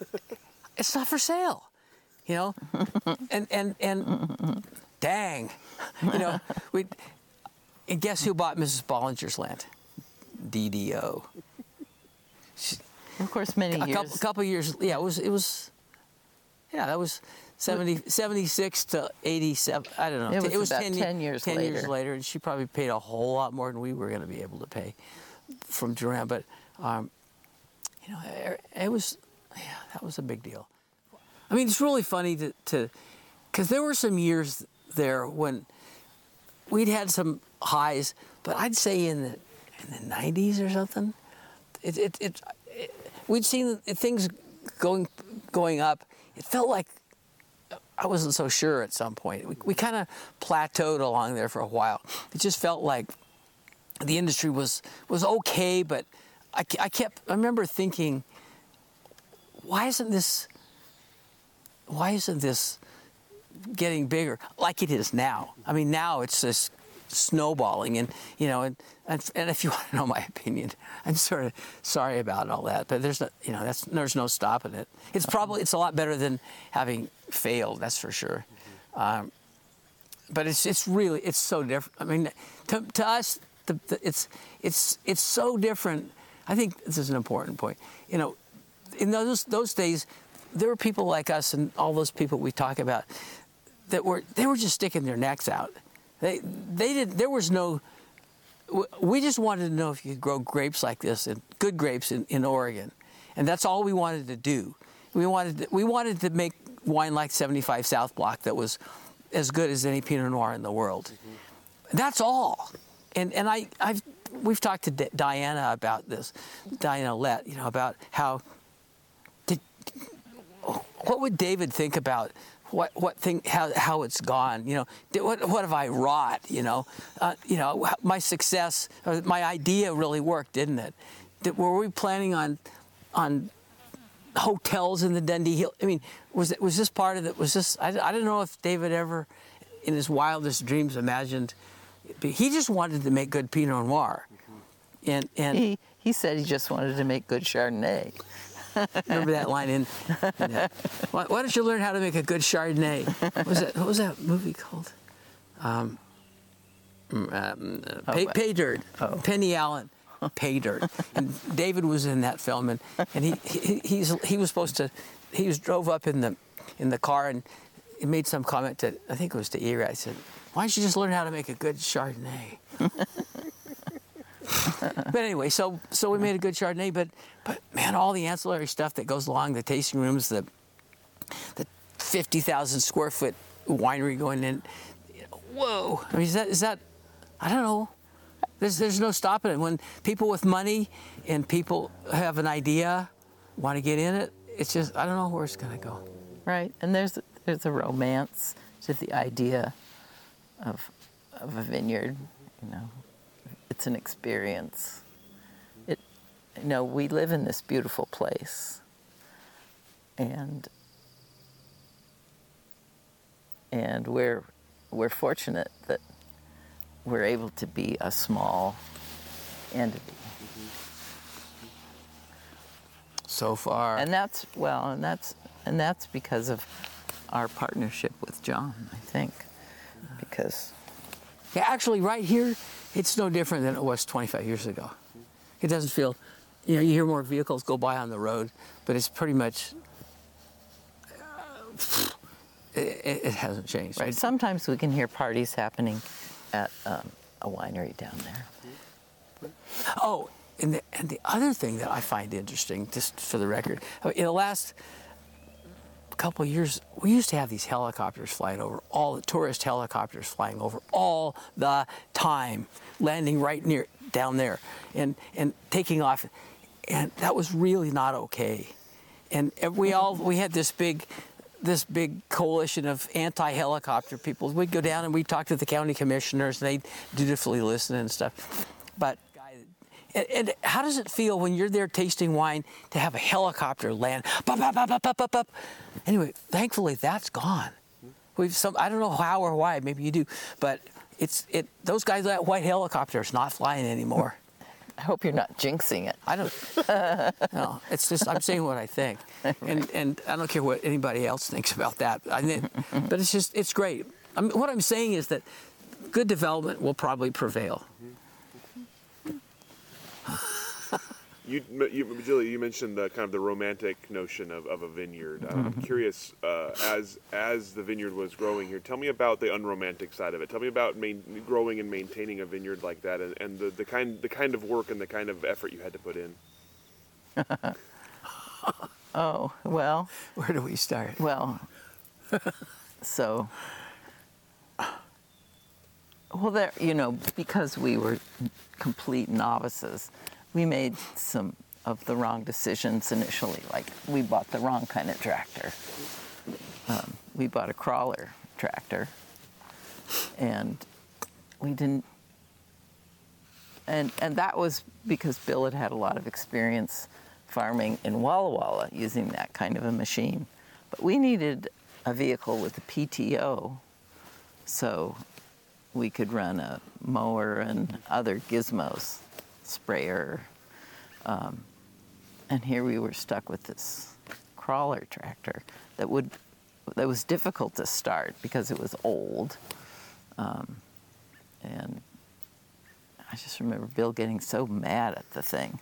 it's not for sale, you know. and and and dang, you know. We and guess who bought Mrs. Bollinger's land? DDO. Of course, many A years. couple, couple years. Yeah, it was it was. Yeah, that was 70, 76 to 87. I don't know. It was about ye- 10 years 10 years later. later, and she probably paid a whole lot more than we were going to be able to pay from Drouhin. But, um, you know, it, it was, yeah, that was a big deal. I mean, it's really funny to, to, because there were some years there when we'd had some highs, but I'd say in the in the 90s or something, it, it, it, it we'd seen things going going up. It felt like I wasn't so sure at some point. We, we kind of plateaued along there for a while. It just felt like the industry was was okay, but I, I kept. I remember thinking, why isn't this? Why isn't this getting bigger like it is now? I mean, now it's just snowballing, and you know, and and, and if you want to know my opinion, I'm sort of sorry about all that, but there's no, you know, that's there's no stopping it. It's probably it's a lot better than having failed, that's for sure. Um, but it's it's really it's so different. I mean, to, to us, the, the, it's it's it's so different. I think this is an important point. You know, in those those days, there were people like us and all those people we talk about that were they were just sticking their necks out. They they did. There was no. We just wanted to know if you could grow grapes like this and good grapes in, in Oregon, and that's all we wanted to do. We wanted to, we wanted to make wine like 75 South Block that was as good as any Pinot Noir in the world. Mm-hmm. That's all. And and I I've we've talked to D- Diana about this, Diana Lett, you know, about how did what would David think about what what thing how how it's gone? You know, what what have I wrought? You know, uh, you know, my success, uh, my idea really worked, didn't it? Did, were we planning on on hotels in the Dundee Hill? I mean, was it was this part of it? Was this? I, I don't know if David ever, in his wildest dreams, imagined. He just wanted to make good Pinot Noir, and and. He, he said he just wanted to make good Chardonnay. Remember that line in? in that. Why, why don't you learn how to make a good Chardonnay? What was that? What was that movie called? Um, mm, um, uh, pay, Oh, pay dirt. oh. Penny Allen. Pay dirt. And David was in that film, and, and he, he he's he was supposed to. He was drove up in the in the car and he made some comment to I think it was to Ira. I said, "Why don't you just learn how to make a good Chardonnay?" but anyway, so so we made a good Chardonnay, but but man, all the ancillary stuff that goes along the tasting rooms, the the fifty thousand square foot winery going in. Whoa! I mean, is that is that? I don't know. There's there's no stopping it. When people with money and people have an idea, want to get in it, it's just I don't know where it's gonna go. Right, and there's there's a romance to the idea of of a vineyard, you know, it's an experience. It, you know, we live in this beautiful place, and and we're we're fortunate that we're able to be a small entity. So far. And that's well, and that's and that's because of our partnership with John, I think, because Yeah, actually, right here, it's no different than it was 25 years ago. It doesn't feel, you know, you hear more vehicles go by on the road, but it's pretty much, uh, it, it hasn't changed. right, sometimes we can hear parties happening at um, a winery down there. Oh, and the, and the other thing that I find interesting, just for the record, in the last couple years, we used to have these helicopters flying over, all the tourist helicopters flying over all the time, landing right near down there, and and taking off, and that was really not okay. And we all we had this big this big coalition of anti-helicopter people. We'd go down and we'd talk to the county commissioners, and they'd dutifully listen and stuff. But and, and how does it feel when you're there tasting wine to have a helicopter land? Bop, bop, bop, bop, bop, bop. Anyway, thankfully that's gone. We've some I don't know how or why. Maybe you do, but it's it. Those guys that white helicopter is not flying anymore. I hope you're not jinxing it. I don't. no, it's just I'm saying what I think, and and I don't care what anybody else thinks about that. I mean, but it's just it's great. I mean, what I'm saying is that good development will probably prevail. You, you, Julie, you mentioned the kind of the romantic notion of, of a vineyard. Uh, I'm curious, uh, as as the vineyard was growing here, tell me about the unromantic side of it. Tell me about main, growing and maintaining a vineyard like that, and, and the, the kind the kind of work and the kind of effort you had to put in. Oh well, Where do we start? well. so, well, there, you know, because we were complete novices, we made some of the wrong decisions initially. Like we bought the wrong kind of tractor. Um, we bought a crawler tractor, and we didn't. And and that was because Bill had had a lot of experience farming in Walla Walla using that kind of a machine, but we needed a vehicle with a PTO, so we could run a mower and other gizmos, sprayer. Um, and here we were stuck with this crawler tractor that would that was difficult to start because it was old. Um, and I just remember Bill getting so mad at the thing,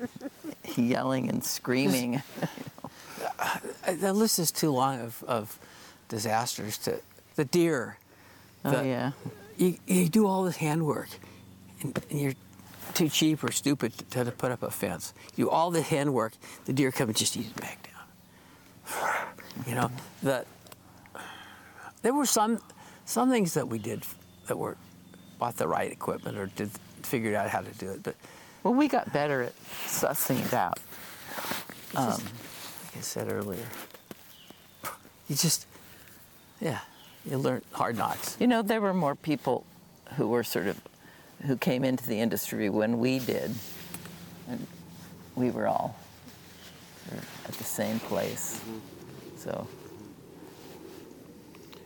yelling and screaming. Uh, The list is too long of, of disasters. To the deer. Oh the- yeah. you, you do all this handwork and, and you're too cheap or stupid to, to put up a fence. You do all the handwork, the deer come and just eat it back down. You know, the, there were some, some things that we did that were, bought the right equipment or did, figured out how to do it. But Well, we got better at sussing it out. just, like I said earlier, you just, yeah, you learn hard knocks. You know, there were more people who were sort of who came into the industry when we did, and we were all at the same place. So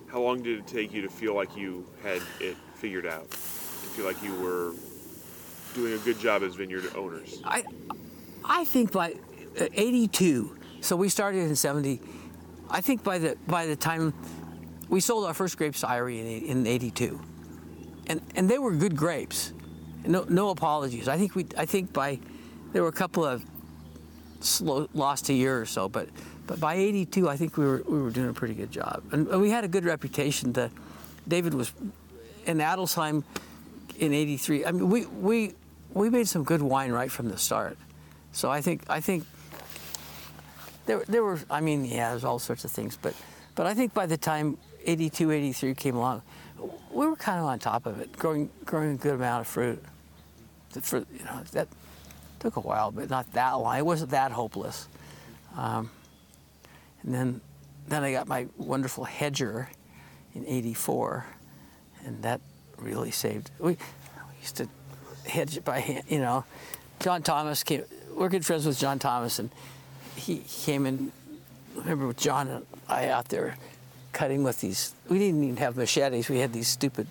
How long did it take you to feel like you had it figured out? To feel like you were doing a good job as vineyard owners? I, I think by uh, 82, so we started in 70. I think by the by the time we sold our first grapes to Eyrie in, in 82, and and they were good grapes. No no apologies. I think we I think by there were a couple of slow, lost a year or so, but but by 82, I think we were we were doing a pretty good job, and, and we had a good reputation. The David was in Adelsheim in '83. I mean, we we we made some good wine right from the start. So I think I think there there were I mean yeah there's all sorts of things, but but I think by the time '82 '83 came along, we were kind of on top of it, growing growing a good amount of fruit. That For you know that took a while, but not that long. It wasn't that hopeless. Um, and then then I got my wonderful hedger in '84, and that really saved. We, we used to hedge it by hand. You know, John Thomas came. We're good friends with John Thomas, and he came in. I remember with John and I out there cutting with these. We didn't even have machetes. We had these stupid.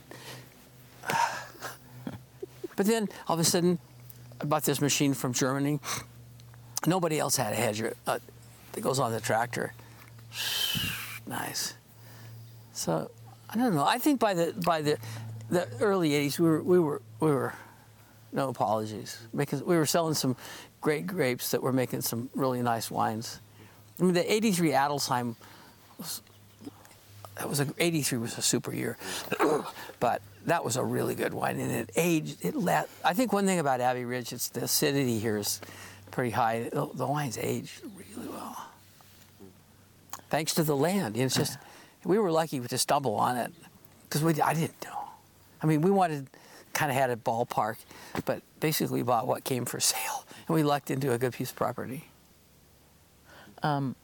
But then all of a sudden, I bought this machine from Germany. Nobody else had a hedger uh, that goes on the tractor. nice. So I don't know. I think by the by the the early '80s, we were we were we were no apologies because we were selling some great grapes that were making some really nice wines. I mean, the '83 Adelsheim was that was a 83 was a super year, but that was a really good wine, and it aged. It la- I think one thing about Abbey Ridge, it's the acidity here is pretty high. The, the wine's aged really well, thanks to the land. It's just we were lucky to stumble on it because we I didn't know. I mean, we wanted kind of had a ballpark, but basically bought what came for sale, and we lucked into a good piece of property. Um,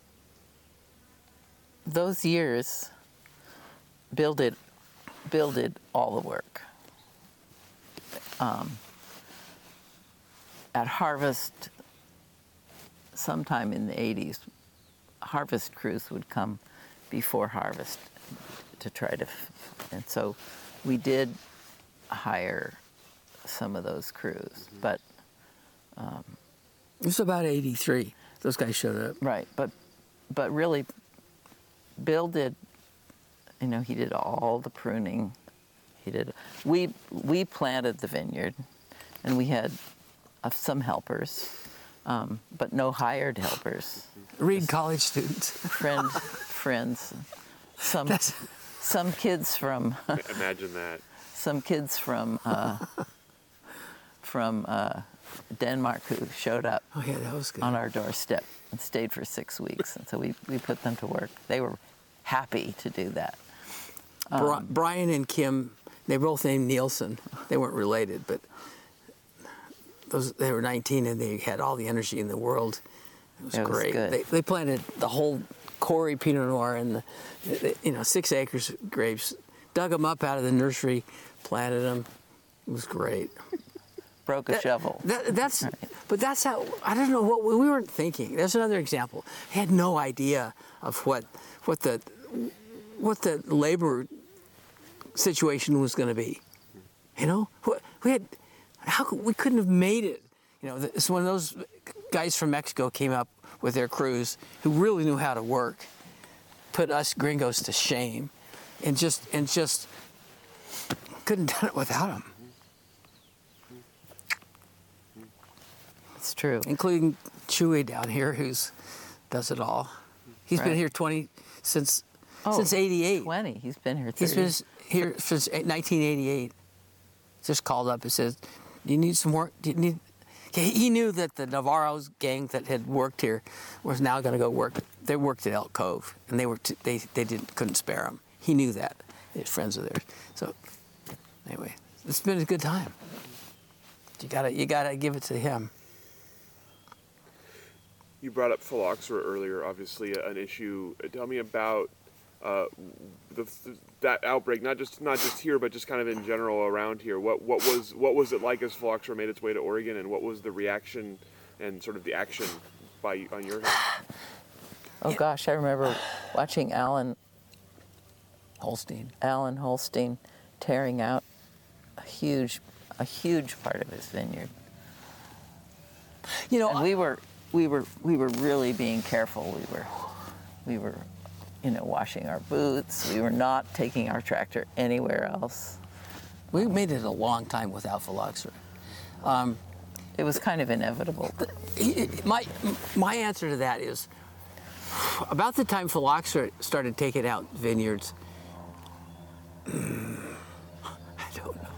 those years, Bill did, Bill did all the work. Um, at Harvest, sometime in the 80s, Harvest crews would come before Harvest to try to, and so we did hire some of those crews, but It was about 83. Those guys showed up. Right, but but really, Bill did. You know, he did all the pruning. He did. We we planted the vineyard, and we had uh, some helpers, um, but no hired helpers. Reed college students. Friend friends, some That's- some kids from Imagine that. some kids from uh, from uh, Denmark who showed up Oh yeah, that was good. on our doorstep and stayed for six weeks. And so we, we put them to work. They were happy to do that. Um, Brian and Kim, they both named Nielsen. They weren't related, but those they were 19 and they had all the energy in the world. It was It was great. good. They, they planted the whole Coury Pinot Noir and the, the- you know six acres of grapes, dug them up out of the nursery, planted them. It was great. Broke a That- shovel. That, that's, but that's how I don't know what we weren't thinking. There's another example. I had no idea of what what the what the labor situation was going to be. You know, we had how could, we couldn't have made it. You know, it's when those guys from Mexico came up with their crews who really knew how to work, put us gringos to shame, and just and just couldn't done it without them. It's true. including Chewy down here, who's does it all. He's been here 20 since Oh, since 88. 20. He's been here 30. He's been here since 1988. Just called up and says, "Do you need some work? Do you need?" He knew that the Navarro's gang that had worked here was now going to go work. They worked at Elk Cove, and they were t- they they didn't couldn't spare him. He knew that. His friends of theirs. So anyway, it's been a good time. You gotta you gotta give it to him. You brought up phylloxera earlier, obviously uh, an issue. Tell me about uh, the, that outbreak, not just not just here, but just kind of in general around here. What what was what was it like as phylloxera made its way to Oregon, and what was the reaction and sort of the action by on your end? oh, gosh. I remember watching Alan, Holstein. Alan Holstein tearing out a huge, a huge part of his vineyard. You know, And we were, we were, we were really being careful. We were, we were, you know, washing our boots. We were not taking our tractor anywhere else. We made it a long time without phylloxera. Um, it was kind of inevitable. My, my answer to that is about the time phylloxera started taking out vineyards, I don't know.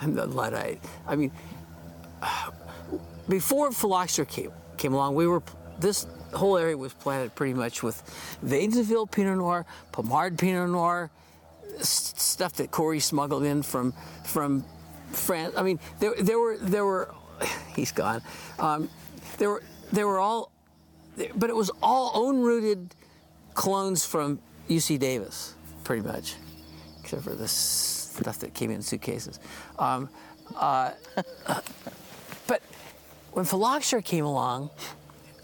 I'm the Luddite. I mean, before phylloxera came, came along, we were, this whole area was planted pretty much with Wadenswil Pinot Noir, Pommard Pinot Noir, s- stuff that Coury smuggled in from from France. I mean, there there were there were he's gone. Um, there were there were all, but it was all own rooted clones from UC Davis, pretty much, except for the stuff that came in suitcases. Um, Uh, but when phylloxera came along,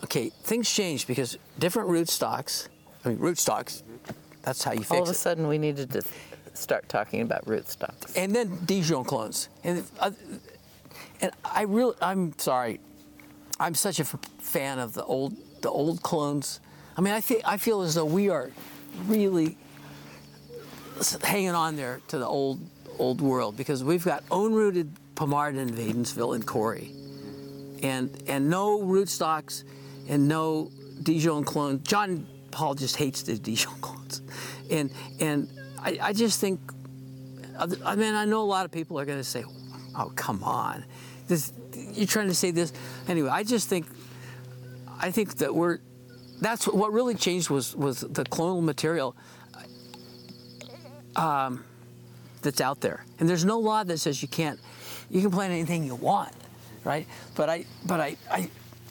okay, things changed because different rootstocks. I mean, rootstocks. That's how you fix it. All of a it. sudden, we needed to start talking about rootstocks. and then Dijon clones. And uh, and I really, I'm sorry, I'm such a f- fan of the old the old clones. I mean, I feel I feel as though we are really hanging on there to the old old world because we've got own rooted Pommard in Wadenswil and Coury, and and no rootstocks and no Dijon clones. John Paul just hates the Dijon clones, and and I, I just think I mean, I know a lot of people are going to say, "Oh, come on, this you're trying to say this." Anyway, I just think, I think that we're that's what really changed was was the clonal material um, that's out there, and there's no law that says you can't you can plant anything you want, right? But I but I I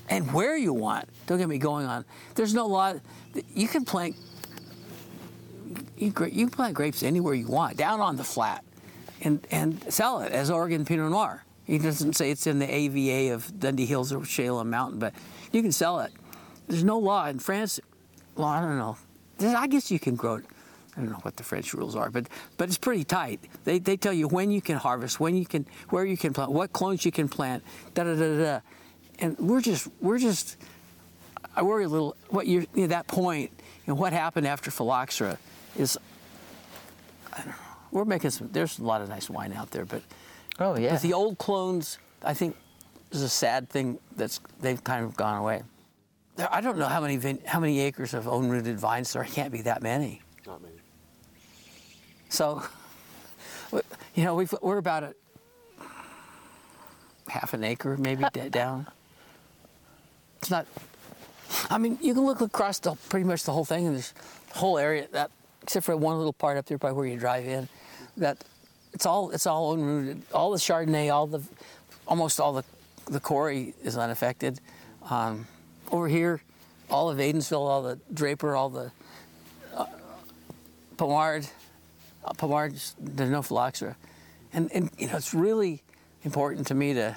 and where you want. Don't get me going on. There's no law. You can plant you, can plant grapes anywhere you want, down on the flat, and and sell it as Oregon Pinot Noir. He doesn't say it's in the AVA of Dundee Hills or Chehalem Mountain, but you can sell it. There's no law in France. Well, I don't know. I guess you can grow it. I don't know what the French rules are, but but it's pretty tight. They, they tell you when you can harvest, when you can, where you can plant, what clones you can plant, da da da da. Da. And we're just we're just. I worry a little. What you're at that point, and what happened after phylloxera is. I don't know. We're making some. There's a lot of nice wine out there, but Oh yeah. but the old clones, I think, is a sad thing that's they've kind of gone away. There, I don't know how many vin- how many acres of own rooted vines there can't be that many. Not many. So, you know, we've, we're about a half an acre maybe d- down. It's not. I mean, you can look across the pretty much the whole thing, and this whole area that, except for one little part up there by where you drive in, that it's all it's all own rooted. All the Chardonnay, all the almost all the the Coury is unaffected. Um, over here, all of Wadenswil, all the Draper, all the uh, Pommard, uh, Pommard, there's no phylloxera, and and you know it's really important to me to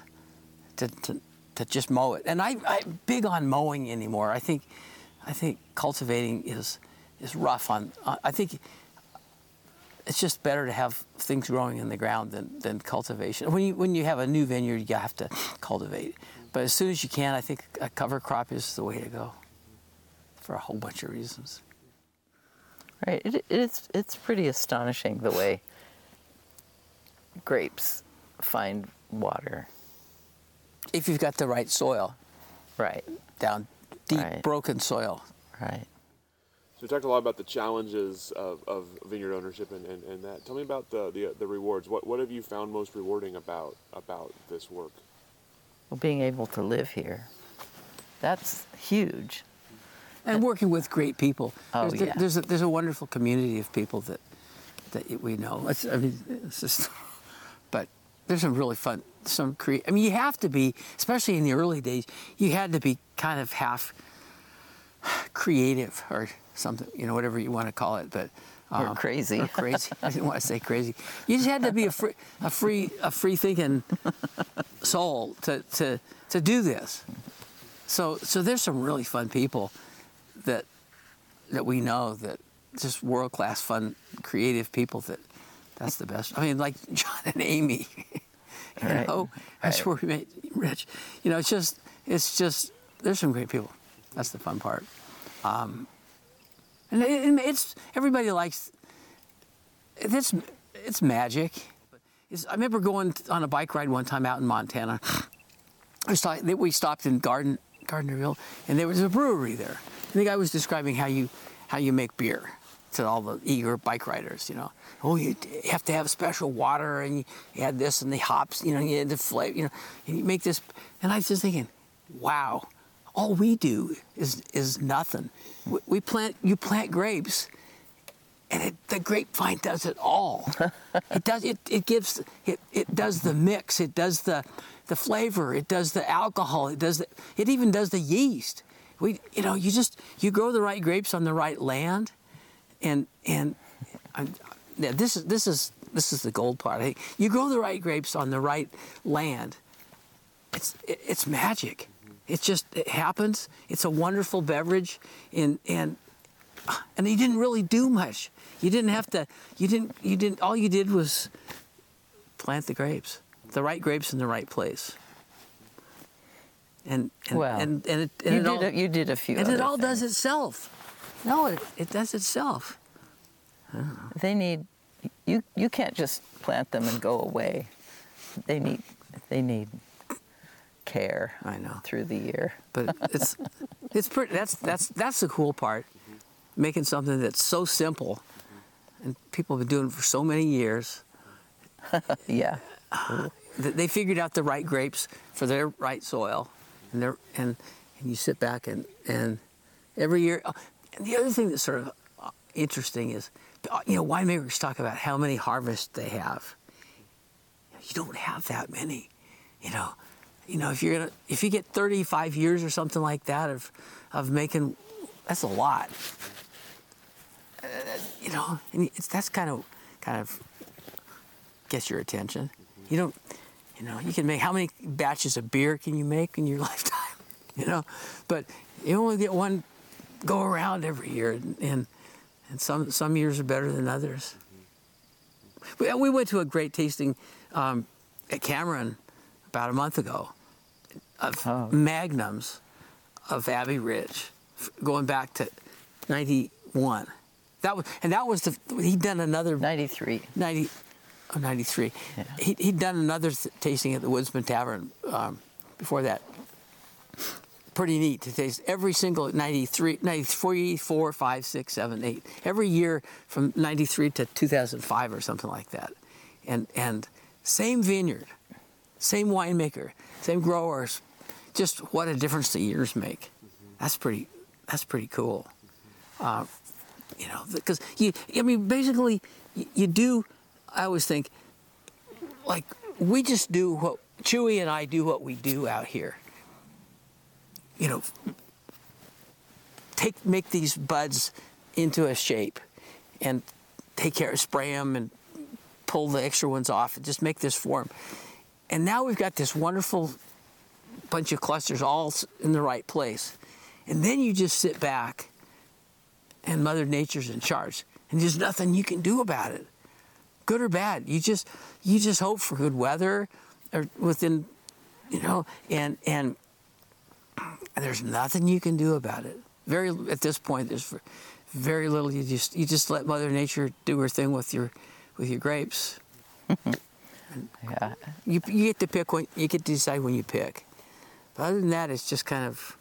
to to, to just mow it. And I I'm big on mowing anymore. I think I think cultivating is is rough on. I think it's just better to have things growing in the ground than, than cultivation. When you when you have a new vineyard, you have to cultivate. But as soon as you can, I think a cover crop is the way to go, for a whole bunch of reasons. Right. It, it's it's pretty astonishing the way grapes find water. If you've got the right soil, Right. down deep Right. broken soil. Right. So we talked a lot about the challenges of, of vineyard ownership and, and, and that. Tell me about the, the the rewards. What what have you found most rewarding about about this work? Well, being able to live here, that's huge. And working with great people. Oh, there's, yeah. there's, a, there's a wonderful community of people that that we know. It's, I mean, it's just, but there's some really fun, some cre- I mean, you have to be, especially in the early days, you had to be kind of half creative or something, you know, whatever you want to call it. But Or um, crazy. or crazy. I didn't want to say crazy. You just had to be a free, a free, a free thinking soul to, to, to do this. So, so there's some really fun people that that we know that just world class, fun, creative people that that's the best. I mean, like John and Amy. you Right, know, that's right. where we met Rich. You know, it's just, it's just. There's some great people. That's the fun part. Um, and it, it- it's everybody likes. It's it's magic. It's, I remember going on a bike ride one time out in Montana. I was talking, we stopped in Garden Gardnerville, and there was a brewery there. And the guy was describing how you how you make beer to all the eager bike riders. You know, oh, you have to have special water, and you, add this and the hops. You know, you add the flavor. You know, and you make this. And I was just thinking, wow, all we do is is nothing. We, we plant you plant grapes and it, the grapevine does it all. it does it, it gives it, it does the mix, it does the the flavor, it does the alcohol, it does the, it even does the yeast. We you know you just you grow the right grapes on the right land, and and uh, I, yeah, this is this is this is the gold part. Hey, you grow the right grapes on the right land. It's it, it's magic. It just it happens. It's a wonderful beverage, and and and you didn't really do much. You didn't have to. You didn't. You didn't. All you did was plant the grapes, the right grapes in the right place. And and Well, and, and it, and you, it did all, a, you did a few. and it all does itself. No, it, it does itself. They need. You you can't just plant them and go away. They need they need care. I know. through the year. But it's it's pretty. That's that's that's the cool part. Making something that's so simple, and people have been doing it for so many years. Yeah. They figured out the right grapes for their right soil, and they and and you sit back and and every year. And the other thing that's sort of uh, interesting is, uh, you know, winemakers talk about how many harvests they have. You don't have that many, you know. You know, if you're gonna if you get 35 years or something like that of of making, that's a lot. Uh, you know, and that's kind of kind of gets your attention. You don't, you know, you can make how many batches of beer can you make in your lifetime? You know, but you only get one go around every year, and and, some some years are better than others. We, we went to a great tasting um, at Cameron about a month ago of Oh. magnums of Abbey Ridge, going back to '91. That was and that was the he'd done another Ninety three. 90, oh, 93. He, he'd done another th- tasting at the Woodsman Tavern um, before that. Pretty neat to taste every single 93, 93, 4, 5, 6, 7, 8. Every year from 93 to 2005 or something like that. And, and same vineyard, same winemaker, same growers. Just what a difference the years make. That's pretty, that's pretty cool uh, you know, because you, I mean, basically, you do. I always think, like, we just do what Chewy and I do what we do out here. You know, take make these buds into a shape, and take care, of, spray them, and pull the extra ones off, and just make this form. And now we've got this wonderful bunch of clusters all in the right place, and then you just sit back and Mother Nature's in charge, and there's nothing you can do about it, good or bad. You just you just hope for good weather, or within, you know, and and there's nothing you can do about it. Very at this point, there's very little. You just you just let Mother Nature do her thing with your with your grapes. Yeah. You you get to pick when you get to decide when you pick. But other than that, it's just kind of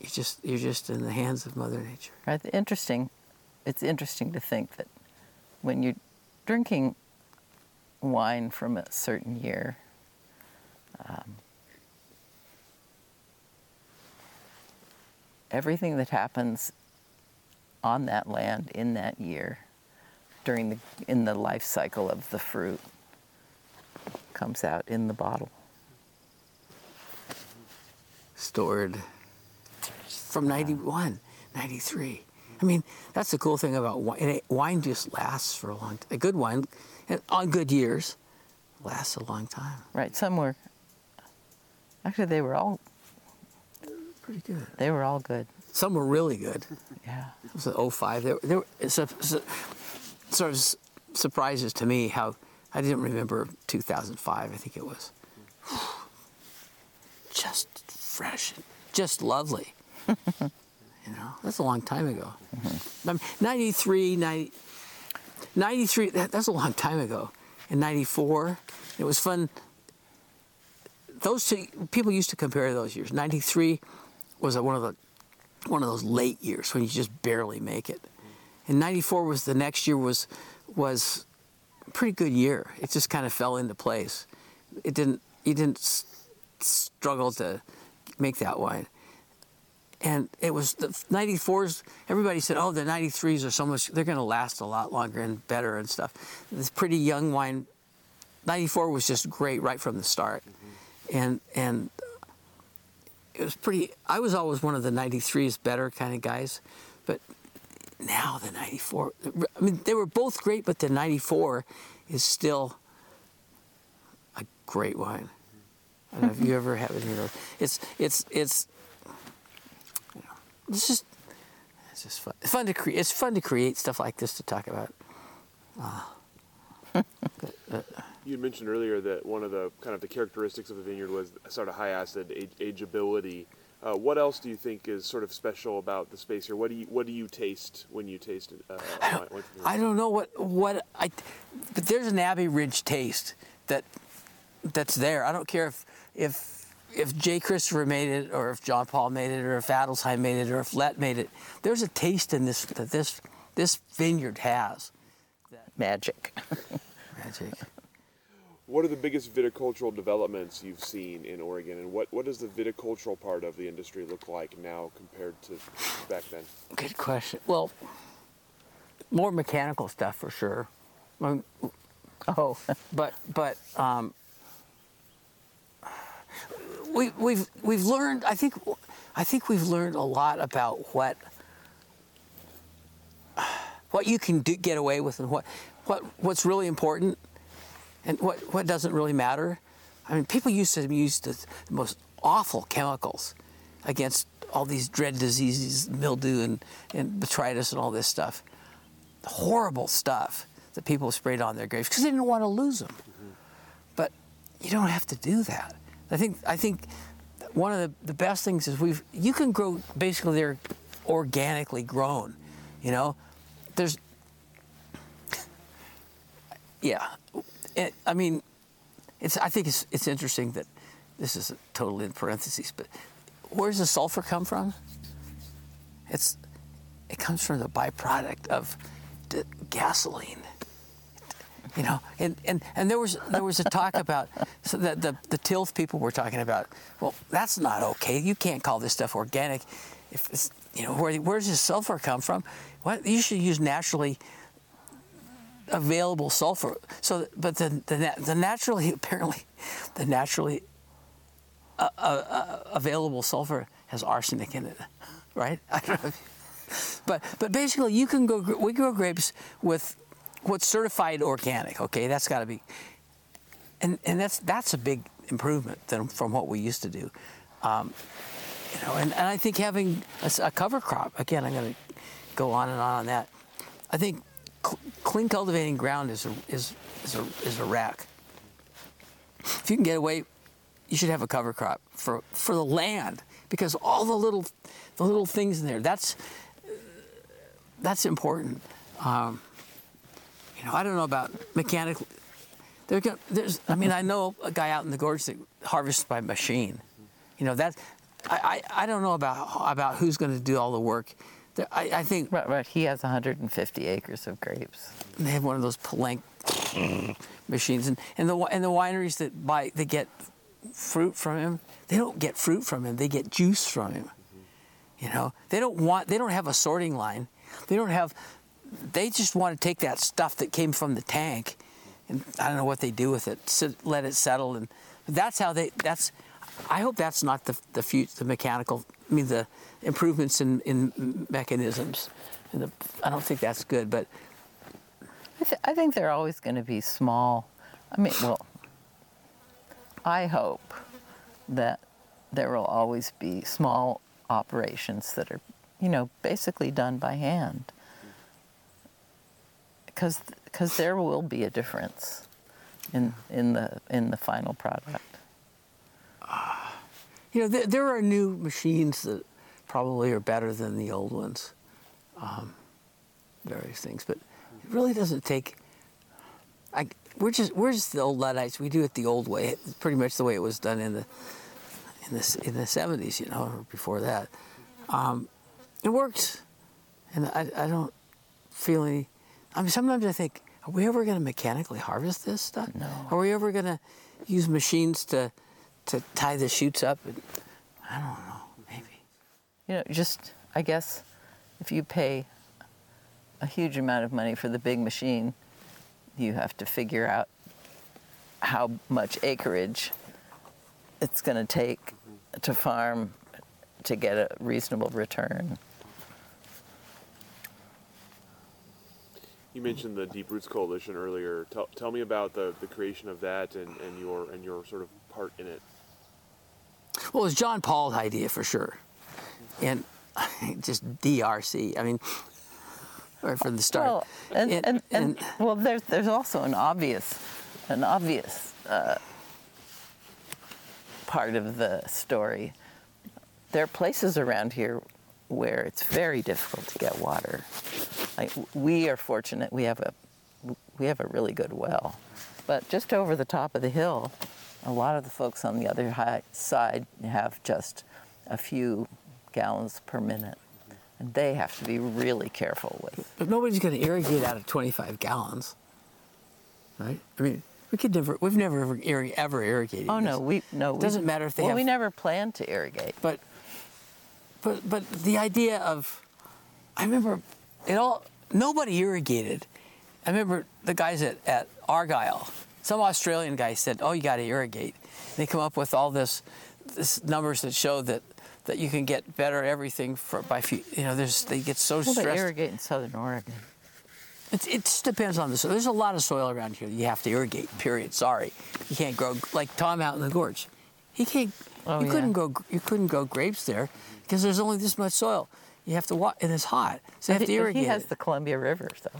you just you're just in the hands of Mother Nature. Right. Interesting. It's interesting to think that when you're drinking wine from a certain year, um, everything that happens on that land in that year during the in the life cycle of the fruit comes out in the bottle. stored from 91, 93. I mean, that's the cool thing about wine. Wine just lasts for a long time. A good wine, on good years, lasts a long time. Right. Some were actually they were all Pretty good. they were all good. Some were really good. Yeah. It was an 05. There, there were it's a, it's a- sort of s- surprises to me how I didn't remember 2005. I think it was just fresh, and just lovely. you know, that's a long time ago. Mm-hmm. I mean, 93, 90, 93. That, that's a long time ago. In 94, it was fun. Those two people used to compare those years. 93 was one of the one of those late years when you just barely make it. And 94 was the next year was was a pretty good year. It just kind of fell into place. It didn't you didn't s- struggle to make that wine. And it was the 94s. Everybody said, "Oh, the 93s are so much. They're going to last a lot longer and better and stuff." This pretty young wine. 94 was just great right from the start, and and it was pretty. I was always one of the 93s better kind of guys, but now the 94, I mean, they were both great, but the 94 is still a great wine. I don't know if you ever have it here. It's, it's, it's, it's just, it's just fun. Fun to create. It's fun to create stuff like this to talk about. Ah. You mentioned earlier that one of the kind of the characteristics of the vineyard was sort of high acid age, ageability. Uh, what else do you think is sort of special about the space here? What do you what do you taste when you taste it? Uh, I don't, wine- I don't know what what I, but there's an Abbey Ridge taste that that's there. I don't care if if if Jay Christopher made it, or if John Paul made it, or if Adelsheim made it, or if Lett made it. There's a taste in this that this this vineyard has. That magic. Magic. What are the biggest viticultural developments you've seen in Oregon, and what, what does the viticultural part of the industry look like now compared to back then? Good question. Well, more mechanical stuff for sure. Um, Oh, but but um, we we've we've learned. I think I think we've learned a lot about what what you can do, get away with and what what what's really important and what what doesn't really matter. I mean, people used to use the, most awful chemicals against all these dread diseases, mildew and, and botrytis and all this stuff. Horrible stuff that people sprayed on their grapes because they didn't want to lose them. But you don't have to do that. I think I think one of the, the best things is we've you can grow basically they're organically grown. You know, there's yeah. It, I mean, it's I think it's it's interesting that this is totally in parentheses, but where does the sulfur come from? It's it comes from the byproduct of the gasoline. You know, and, and, and there was there was a talk about so the, the the tilth people were talking about. Well, that's not okay. You can't call this stuff organic. If it's you know where where does this sulfur come from? What you should use naturally available sulfur. So, but the the, the naturally apparently the naturally uh, uh, uh, available sulfur has arsenic in it, right? I don't know. But but basically, you can go. We grow grapes with what's certified organic. Okay, that's got to be, and and that's that's a big improvement than from what we used to do. Um, you know, and, and I think having a cover crop again, I'm going to go on and on on that. I think cl- clean cultivating ground is a, is is a is a rack. If you can get away, you should have a cover crop for for the land because all the little the little things in there. That's that's important. Um, you know, I don't know about mechanical. There's. I mean, I know a guy out in the gorge that harvests by machine. You know that. I, I, I don't know about about who's going to do all the work. I, I think right, right. He has 150 acres of grapes. they have one of those Pellenc machines, and, and the wi- and the wineries that buy they get fruit from him. They don't get fruit from him. They get juice from him. You know, they don't want. They don't have a sorting line. They don't have. They just want to take that stuff that came from the tank, and I don't know what they do with it. Sit, let it settle, and that's how they. That's. I hope that's not the the, fut- the mechanical. I mean the improvements in in mechanisms. And the, I don't think that's good, but I, th- I think they're always going to be small. I mean, well, I hope that there will always be small operations that are, you know, basically done by hand. Because there will be a difference in in the in the final product. You know, there, there are new machines that probably are better than the old ones, um, various things, but it really doesn't take. I, we're just we're just the old Luddites. We do it the old way, pretty much the way it was done in the in the in the seventies, you know, or before that. Um, it works, and I, I don't feel any. I mean, sometimes I think, are we ever going to mechanically harvest this stuff? No. Are we ever going to use machines to to tie the shoots up? I don't know. Maybe. You know, just I guess if you pay a huge amount of money for the big machine, you have to figure out how much acreage it's going to take to farm to get a reasonable return. You mentioned the Deep Roots Coalition earlier. Tell, tell me about the, the creation of that and, and your and your sort of part in it. Well, it was John Paul's idea for sure, and just DRC. I mean, right from the start. Well, and, And- and, and, well, there's there's also an obvious, an obvious uh, part of the story. There are places around here where it's very difficult to get water. Like we are fortunate; we have a we have a really good well, but just over the top of the hill, a lot of the folks on the other side have just a few gallons per minute, and they have to be really careful with. But nobody's going to irrigate out of 25 gallons, right? I mean, we could never. We've never ever, ever irrigated. Oh no, this. we no. we- Doesn't matter if they well, have- we never planned to irrigate. But, but, but the idea of, I remember, it all. Nobody irrigated. I remember the guys at, at Argyle. Some Australian guy said, "Oh, you got to irrigate." They come up with all this, this numbers that show that that you can get better everything for by few. You know, there's they get so Well, stressed. irrigate in Southern Oregon. It, it just depends on the soil. There's a lot of soil around here that you have to irrigate. Period. Sorry, you can't grow like Tom out in the gorge. He can't. Oh, you couldn't yeah. grow. You couldn't grow grapes there because there's only this much soil. You have to wa and it's hot, so you have to irrigate. He has it. the Columbia River, so.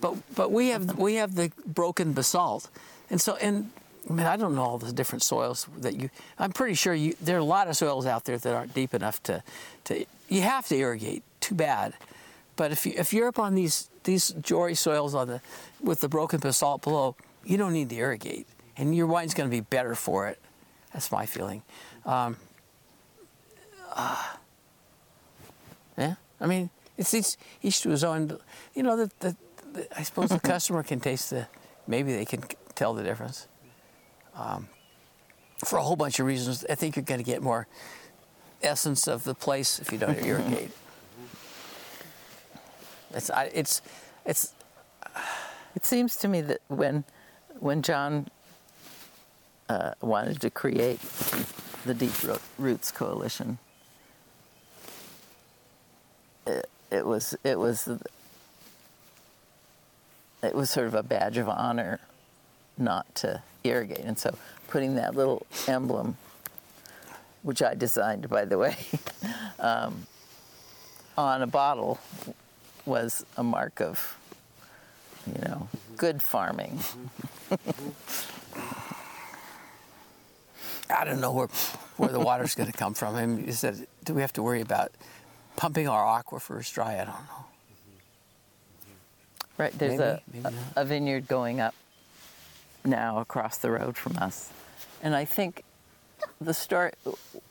But but we have we have the broken basalt, and so and I mean I don't know all the different soils that you. I'm pretty sure you there are a lot of soils out there that aren't deep enough to to. You have to irrigate. Too bad, but if you if you're up on these these jory soils on the with the broken basalt below, you don't need to irrigate, and your wine's going to be better for it. That's my feeling. Um, uh, yeah, I mean, it's each, each to his own. You know, the, the, the, I suppose the customer can taste the. Maybe they can tell the difference. Um, for a whole bunch of reasons, I think you're going to get more essence of the place if you don't irrigate. It's, I, it's, it's. It seems to me that when, when John uh, wanted to create the Deep Roots Coalition, it, it was it was it was sort of a badge of honor not to irrigate, and so putting that little emblem, which I designed by the way, um, on a bottle was a mark of you know, good farming. I don't know where, where the water's going to come from. I mean, you said, do we have to worry about pumping our aquifers dry? I don't know. Right, there's Maybe, a, maybe a, a vineyard going up now across the road from us. And I think the story,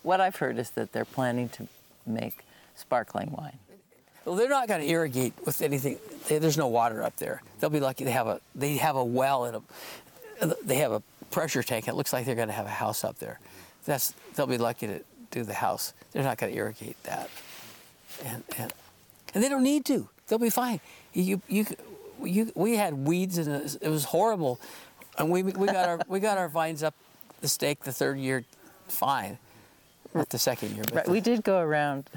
what I've heard is that they're planning to make sparkling wine. Well, they're not going to irrigate with anything. There's no water up there. They'll be lucky they have a they have a well and a they have a pressure tank. It looks like they're going to have a house up there. That's they'll be lucky to do the house. They're not going to irrigate that, and and and they don't need to. They'll be fine. You you you we had weeds and it was horrible, and we we got our we got our vines up the stake the third year, fine. Not the second year, but Right, the- we did go around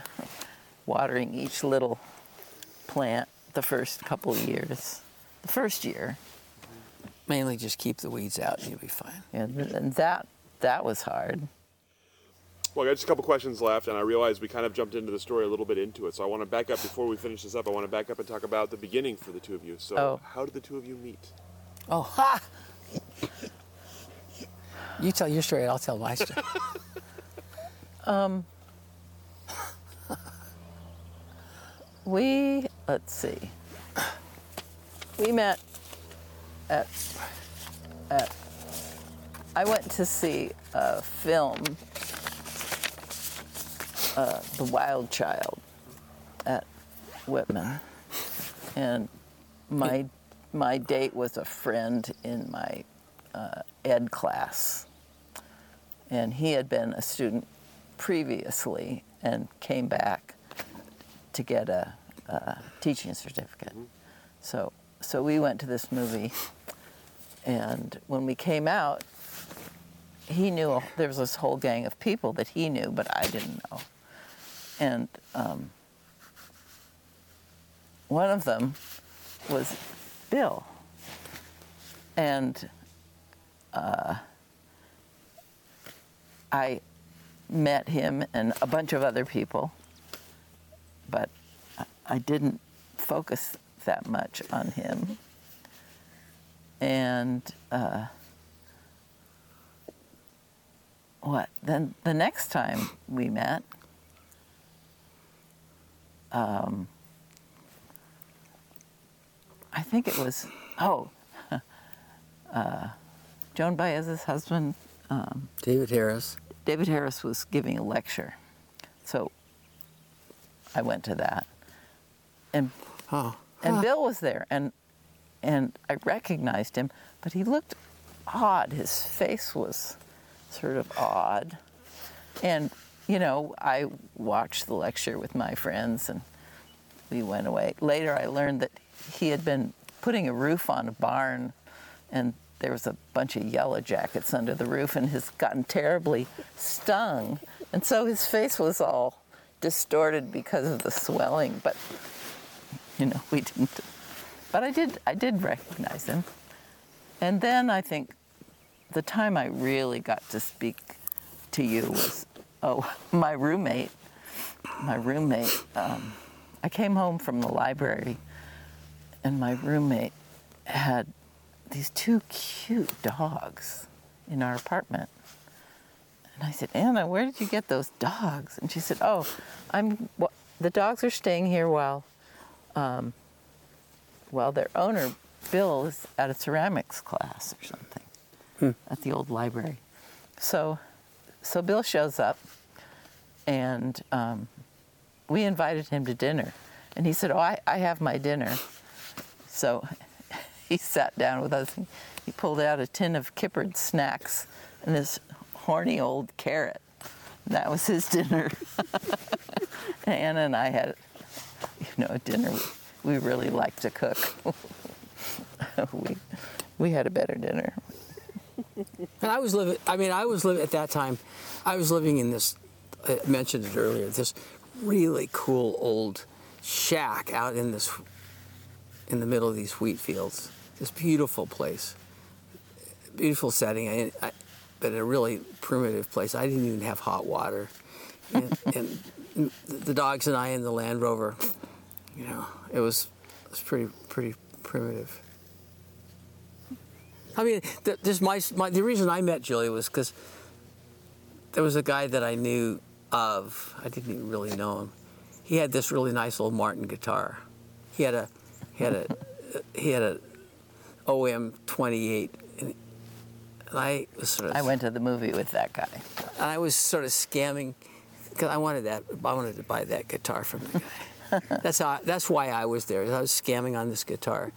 watering each little plant the first couple of years. The first year, mainly just keep the weeds out and you'll be fine. and, and that that was hard. Well, I got just a couple questions left, and I realize we kind of jumped into the story a little bit into it. So I want to back up before we finish this up. I want to back up and talk about the beginning for the two of you. So, Oh. how did the two of you meet? Oh, ha! You tell your story, I'll tell my story. um, We let's see. We met at at. I went to see a film, uh, The Wild Child, at Whitman, and my my date was a friend in my uh, ed class, and he had been a student previously and came back to get a, a teaching certificate. So, so we went to this movie, and when we came out, he knew a- there was this whole gang of people that he knew, but I didn't know. And um, one of them was Bill. And uh, I met him and a bunch of other people, but I- didn't focus that much on him. And uh, what? Then the next time we met, um, I think it was, oh, uh, Joan Baez's husband, um, David Harris. David Harris was giving a lecture. So I went to that. And Oh. and Huh. Bill was there and and I recognized him, but he looked odd. His face was sort of odd. And you know, I watched the lecture with my friends and we went away. Later I learned that he had been putting a roof on a barn and there was a bunch of yellow jackets under the roof and has gotten terribly stung. And so his face was all distorted because of the swelling, but you know, we didn't. But I did, I did recognize him. And then I think the time I really got to speak to you was, oh, my roommate, my roommate. Um, I came home from the library, and my roommate had these two cute dogs in our apartment. And I said, Anna, where did you get those dogs? And she said, Oh, I'm. Well, the dogs are staying here while, um, while their owner Bill is at a ceramics class or something at the old library. So, so Bill shows up, and um, we invited him to dinner, and he said, "Oh, I, I have my dinner." So he sat down with us. He pulled out a tin of Kippered snacks and this horny old carrot. That was his dinner. Anna and I had, you know, a dinner. We, we really like to cook. we, we had a better dinner. And I was living. I mean, I was living at that time. I was living in this. I mentioned it earlier. This really cool old shack out in this, in the middle of these wheat fields. This beautiful place, beautiful setting, I, I, but a really primitive place. I didn't even have hot water, and, and the dogs and I in the Land Rover. You know, it was it was pretty pretty primitive. I mean, th- this my, my the reason I met Julia was because there was a guy that I knew of. I didn't even really know him. He had this really nice old Martin guitar. He had a he had a he had a OM 28, and I was sort of I went to the movie with that guy. and I was sort of scamming because I wanted that. I wanted to buy that guitar from the guy. that's how. that's why I was there. I was scamming on this guitar,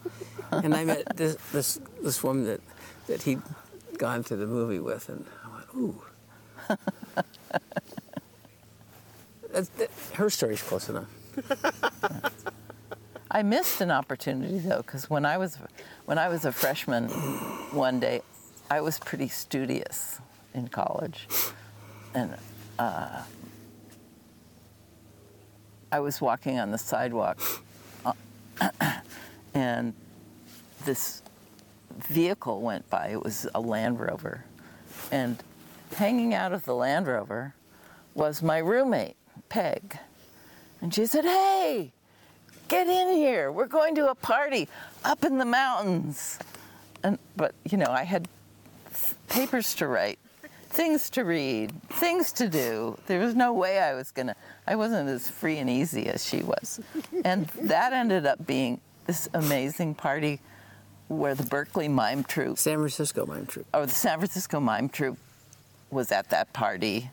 and I met this this this woman that that he'd gone to the movie with, and I went, ooh. That's, that, her story's close enough. I missed an opportunity though, because when I was when I was a freshman, one day, I was pretty studious in college, and uh, I was walking on the sidewalk, uh, and this vehicle went by. It was a Land Rover, and hanging out of the Land Rover was my roommate, Peg, and she said, "Hey." Get in here. We're going to a party up in the mountains. And but you know, I had papers to write, things to read, things to do. There was no way I was gonna. I wasn't as free and easy as she was, and that ended up being this amazing party where the Berkeley Mime Troupe San Francisco Mime Troupe. or the San Francisco Mime Troupe was at that party.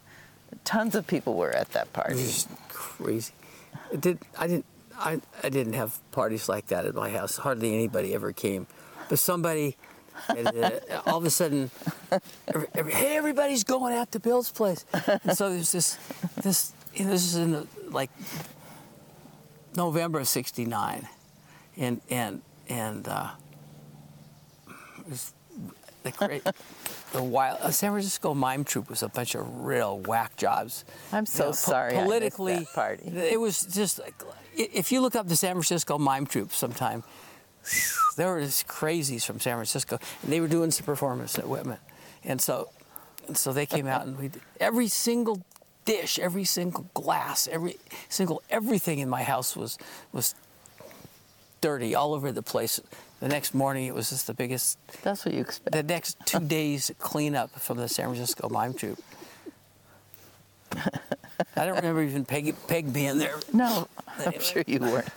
Tons of people were at that party. It was crazy. It did I didn't I, I didn't have parties like that at my house. Hardly anybody ever came. But somebody uh, all of a sudden every, every, hey everybody's going out to Bill's place. And so there's this this you know, this is in the, like November of sixty nine. And and and uh it was the great the wild uh, San Francisco Mime Troupe was a bunch of real whack jobs. I'm so You know, po- sorry I politically, party. it was just like, if you look up the San Francisco Mime Troupe sometime, there were just crazies from San Francisco, and they were doing some performance at Whitman, and so, and so they came out and we did, every single dish, every single glass, every single everything in my house was was dirty all over the place. The next morning, it was just the biggest. That's what you expect. The next two days cleanup from the San Francisco mime troupe. I don't remember even Peg, Peg being there. no, I'm sure you weren't.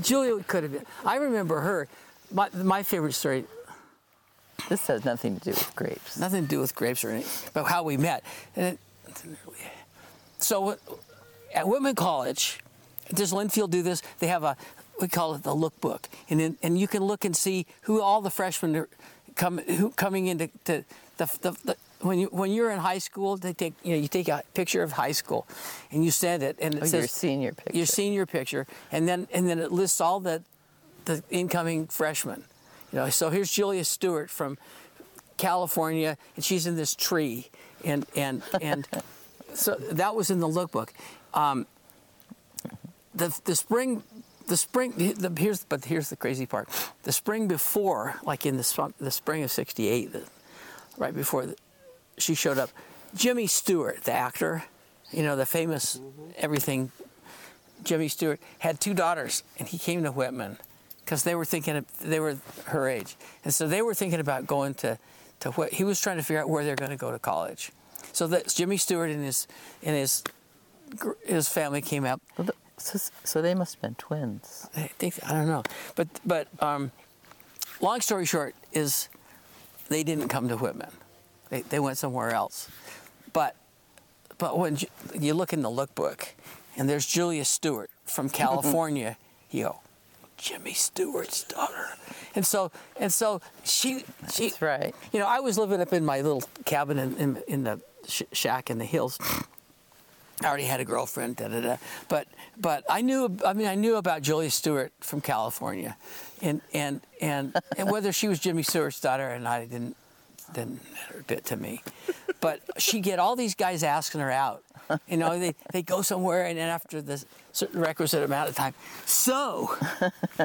Julia could have been. I remember her. My, my favorite story, This has nothing to do with grapes. nothing to do with grapes or anything, but how we met. And it, so at Whitman College, does Linfield do this? They have a, we call it the lookbook, and then, and you can look and see who all the freshmen are come who coming into to the, the, the when you when you're in high school, they take you know you take a picture of high school, and you send it, and it Oh, says your senior picture. your senior picture, and then and then it lists all the the incoming freshmen. You know, so here's Julia Stewart from California, and she's in this tree, and and and so that was in the lookbook. Um, the the spring. The spring, the, here's but here's the crazy part. The spring before, like in the the spring of '68, the, right before the, she showed up, Jimmy Stewart, the actor, you know, the famous mm-hmm. everything Jimmy Stewart had two daughters, and he came to Whitman because they were thinking of, they were her age, and so they were thinking about going to to what he was trying to figure out where they're going to go to college. So that Jimmy Stewart and his and his his family came out. So, so they must have been twins. I think I don't know, but but um, long story short is they didn't come to Whitman. They they went somewhere else. But but when Ju- you look in the lookbook, and there's Julia Stewart from California, you go, Jimmy Stewart's daughter, and so and so she she. That's right. You know, I was living up in my little cabin in in, in the sh- shack in the hills. I already had a girlfriend, da da da. But but I knew I mean I knew about Julia Stewart from California, and and and and whether she was Jimmy Stewart's daughter and I didn't didn't matter a bit to me. But she get all these guys asking her out. You know, they they go somewhere and then after the certain requisite amount of time. So,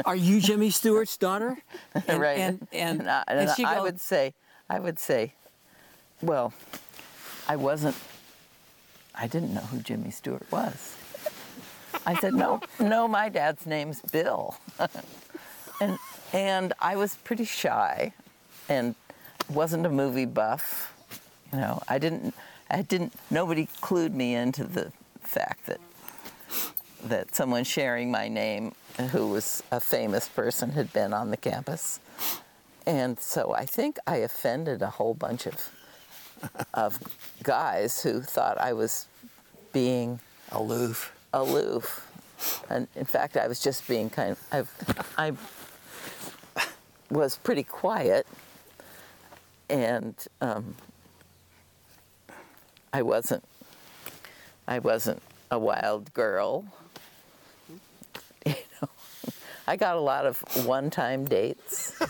are you Jimmy Stewart's daughter? And, right. And and, I, and and she I go- would say, I would say, well, I wasn't. I didn't know who Jimmy Stewart was. I said, no, no, my dad's name's Bill, and and I was pretty shy, and wasn't a movie buff. You know, I didn't. I didn't. Nobody clued me into the fact that that someone sharing my name, who was a famous person, had been on the campus. And so I think I offended a whole bunch of of guys who thought I was being aloof. aloof. And in fact, I was just being kind of, I, I was pretty quiet. And um, I wasn't, I wasn't a wild girl. You know, I got a lot of one-time dates.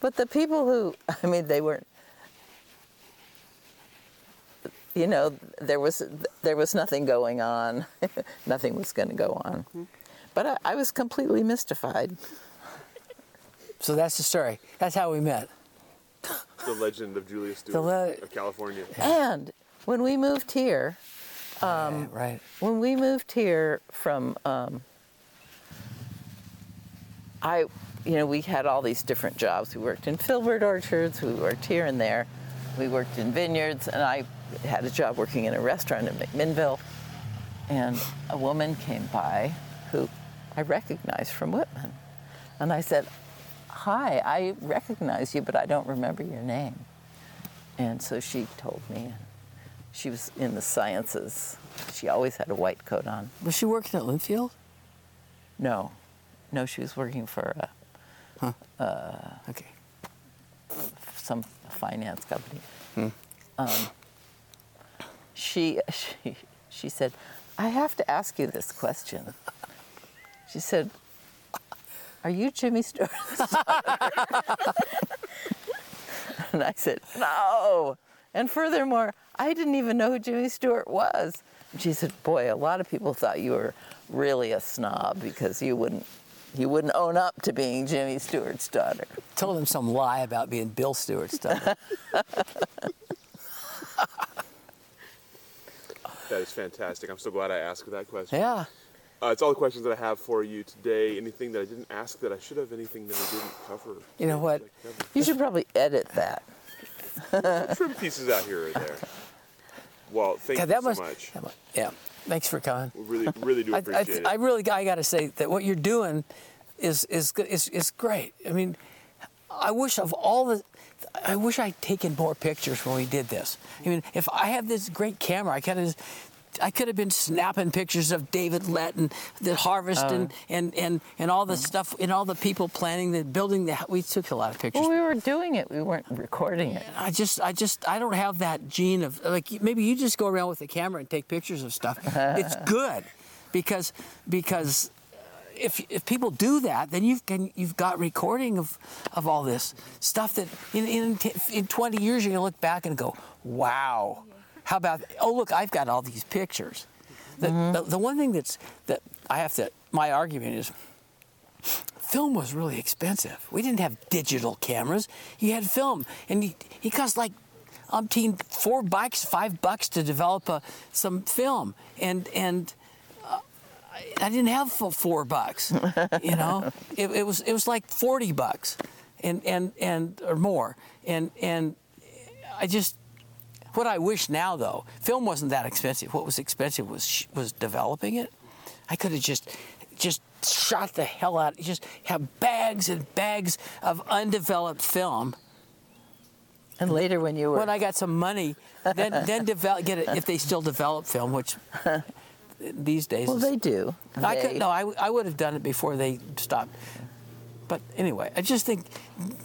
But the people who, I mean, they weren't, you know, there was there was nothing going on. nothing was going to go on. But I, I was completely mystified. So that's the story. That's how we met. The legend of Julia Stewart le- of California. And when we moved here, Um, right. when we moved here from, um, I, you know, we had all these different jobs. We worked in filbert orchards. We worked here and there. We worked in vineyards, and I had a job working in a restaurant in McMinnville. And a woman came by who I recognized from Whitman, and I said, "Hi, I recognize you, but I don't remember your name." And so she told me. She was in the sciences. She always had a white coat on. Was she working at Linfield? No, no, she was working for uh, uh, Okay. some finance company. Um, she, she, she said, I have to ask you this question. She said, Are you Jimmy Stewart? and I said, No. And furthermore, I didn't even know who Jimmy Stewart was. she said, "Boy, a lot of people thought you were really a snob because you wouldn't you wouldn't own up to being Jimmy Stewart's daughter." Told him some lie about being Bill Stewart's daughter. That is fantastic. I'm so glad I asked that question. yeah. Uh, it's all the questions that I have for you today. Anything that I didn't ask that I should have, anything that I didn't cover. You know what? You should probably edit that. Trim pieces out here or there. Well, thank God, you that so must, much. that mu- Yeah. Thanks for coming. We really, really do I, I, appreciate I really, I got to say that what you're doing is is good. Is, is great. I mean, I wish of all the, I wish I'd taken more pictures when we did this. I mean, if I had this great camera, I could have. I could have been snapping pictures of David Lett and the harvest oh. and, and, and, and all the mm-hmm. stuff and all the people planning the building. The, we took a lot of pictures. Well, we were doing it. We weren't recording it. I just, I just, I don't have that gene of like maybe you just go around with a camera and take pictures of stuff. it's good because because if if people do that, then you've can, you've got recording of of all this stuff that in in, in 20 years you're gonna look back and go, wow, how about oh look I've got all these pictures. The, the, the one thing that's that I have to my argument is film was really expensive. We didn't have digital cameras. You had film, and he, he cost like umpteen four bucks, five bucks to develop a, some film, and and uh, I, I didn't have fo- four bucks. You know, it, it was it was like forty bucks, and and and or more, and and I just. What I wish now, though, film wasn't that expensive. What was expensive was was developing it. I could have just just shot the hell out. Just have bags and bags of undeveloped film. And later, when you were When I got some money, then then develop get it if they still develop film, which these days. well, they do. I They- could no, I, I would have done it before they stopped. But anyway, I just think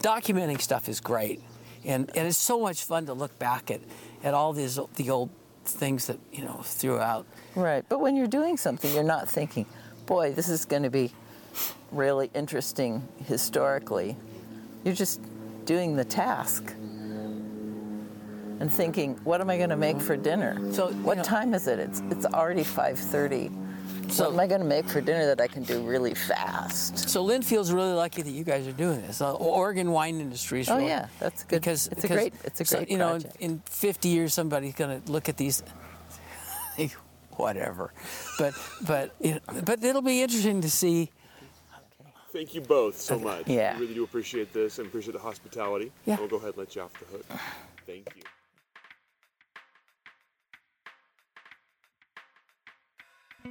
documenting stuff is great, and and it's so much fun to look back at at all these the old things that you know throughout. Right. But when you're doing something, you're not thinking, boy, this is going to be really interesting historically. You're just doing the task and thinking, what am I going to make mm-hmm. for dinner? So, what know- time is it? It's it's already 5:30. So- what am I going to make for dinner that I can do really fast? So Lynn feels really lucky that you guys are doing this. Uh, Oregon wine industry is Oh, really, yeah, that's good. Because It's a great- it's a so, great You know, project. in 50 years, somebody's going to look at these. Whatever, but but you know, but it'll be interesting to see. Thank you both so much. Yeah. We really do appreciate this and appreciate the hospitality. Yeah. We'll go ahead and let you off the hook. Thank you.